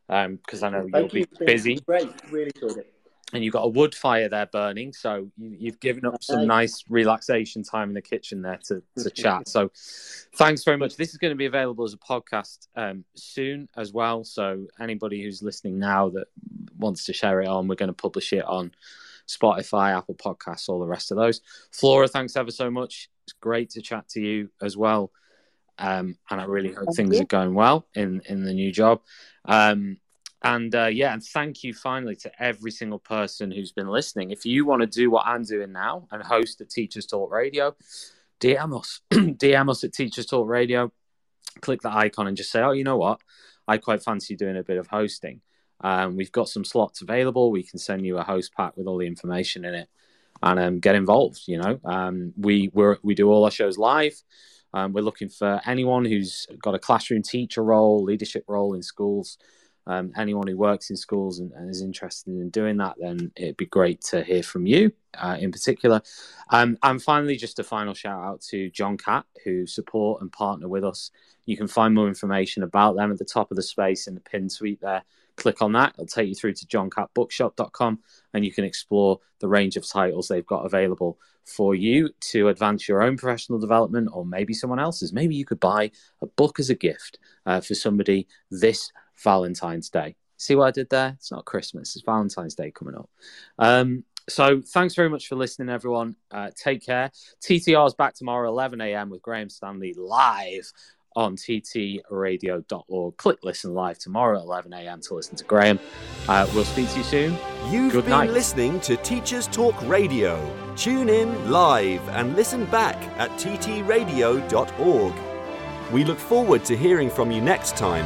because um, I know thank you'll you. be busy. Great, really enjoyed it and you've got a wood fire there burning. So you, have given up some nice relaxation time in the kitchen there to, to chat. So thanks very much. This is going to be available as a podcast um, soon as well. So anybody who's listening now that wants to share it on, we're going to publish it on Spotify, Apple Podcasts, all the rest of those. Flora, thanks ever so much. It's great to chat to you as well. Um, and I really hope Thank things you. are going well in, in the new job. Um, and uh, yeah, and thank you finally to every single person who's been listening. If you want to do what I'm doing now and host at Teachers Talk Radio, DM us, DM us at Teachers Talk Radio. Click the icon and just say, oh, you know what? I quite fancy doing a bit of hosting. Um, we've got some slots available. We can send you a host pack with all the information in it and um, get involved. You know, um, we we we do all our shows live. Um, we're looking for anyone who's got a classroom teacher role, leadership role in schools um, anyone who works in schools and, and, is interested in doing that, then it'd be great to hear from you uh, in particular. Um, and finally, just a final shout out to John Catt, who support and partner with us. You can find more information about them at the top of the space in the pin suite there. Click on that, it'll take you through to johncattbookshop.com and you can explore the range of titles they've got available for you to advance your own professional development or maybe someone else's. Maybe you could buy a book as a gift uh, for somebody this Valentine's Day. See what I did there? It's not Christmas, it's Valentine's Day coming up. Um, so thanks very much for listening, everyone. Uh, take care. TTR is back tomorrow, 11 a.m. with Graham Stanley live on ttradio.org. Click listen live tomorrow at 11 a.m. to listen to Graham. Uh, we'll speak to you soon. You've Good been night. listening to Teachers Talk Radio. Tune in live and listen back at ttradio.org. We look forward to hearing from you next time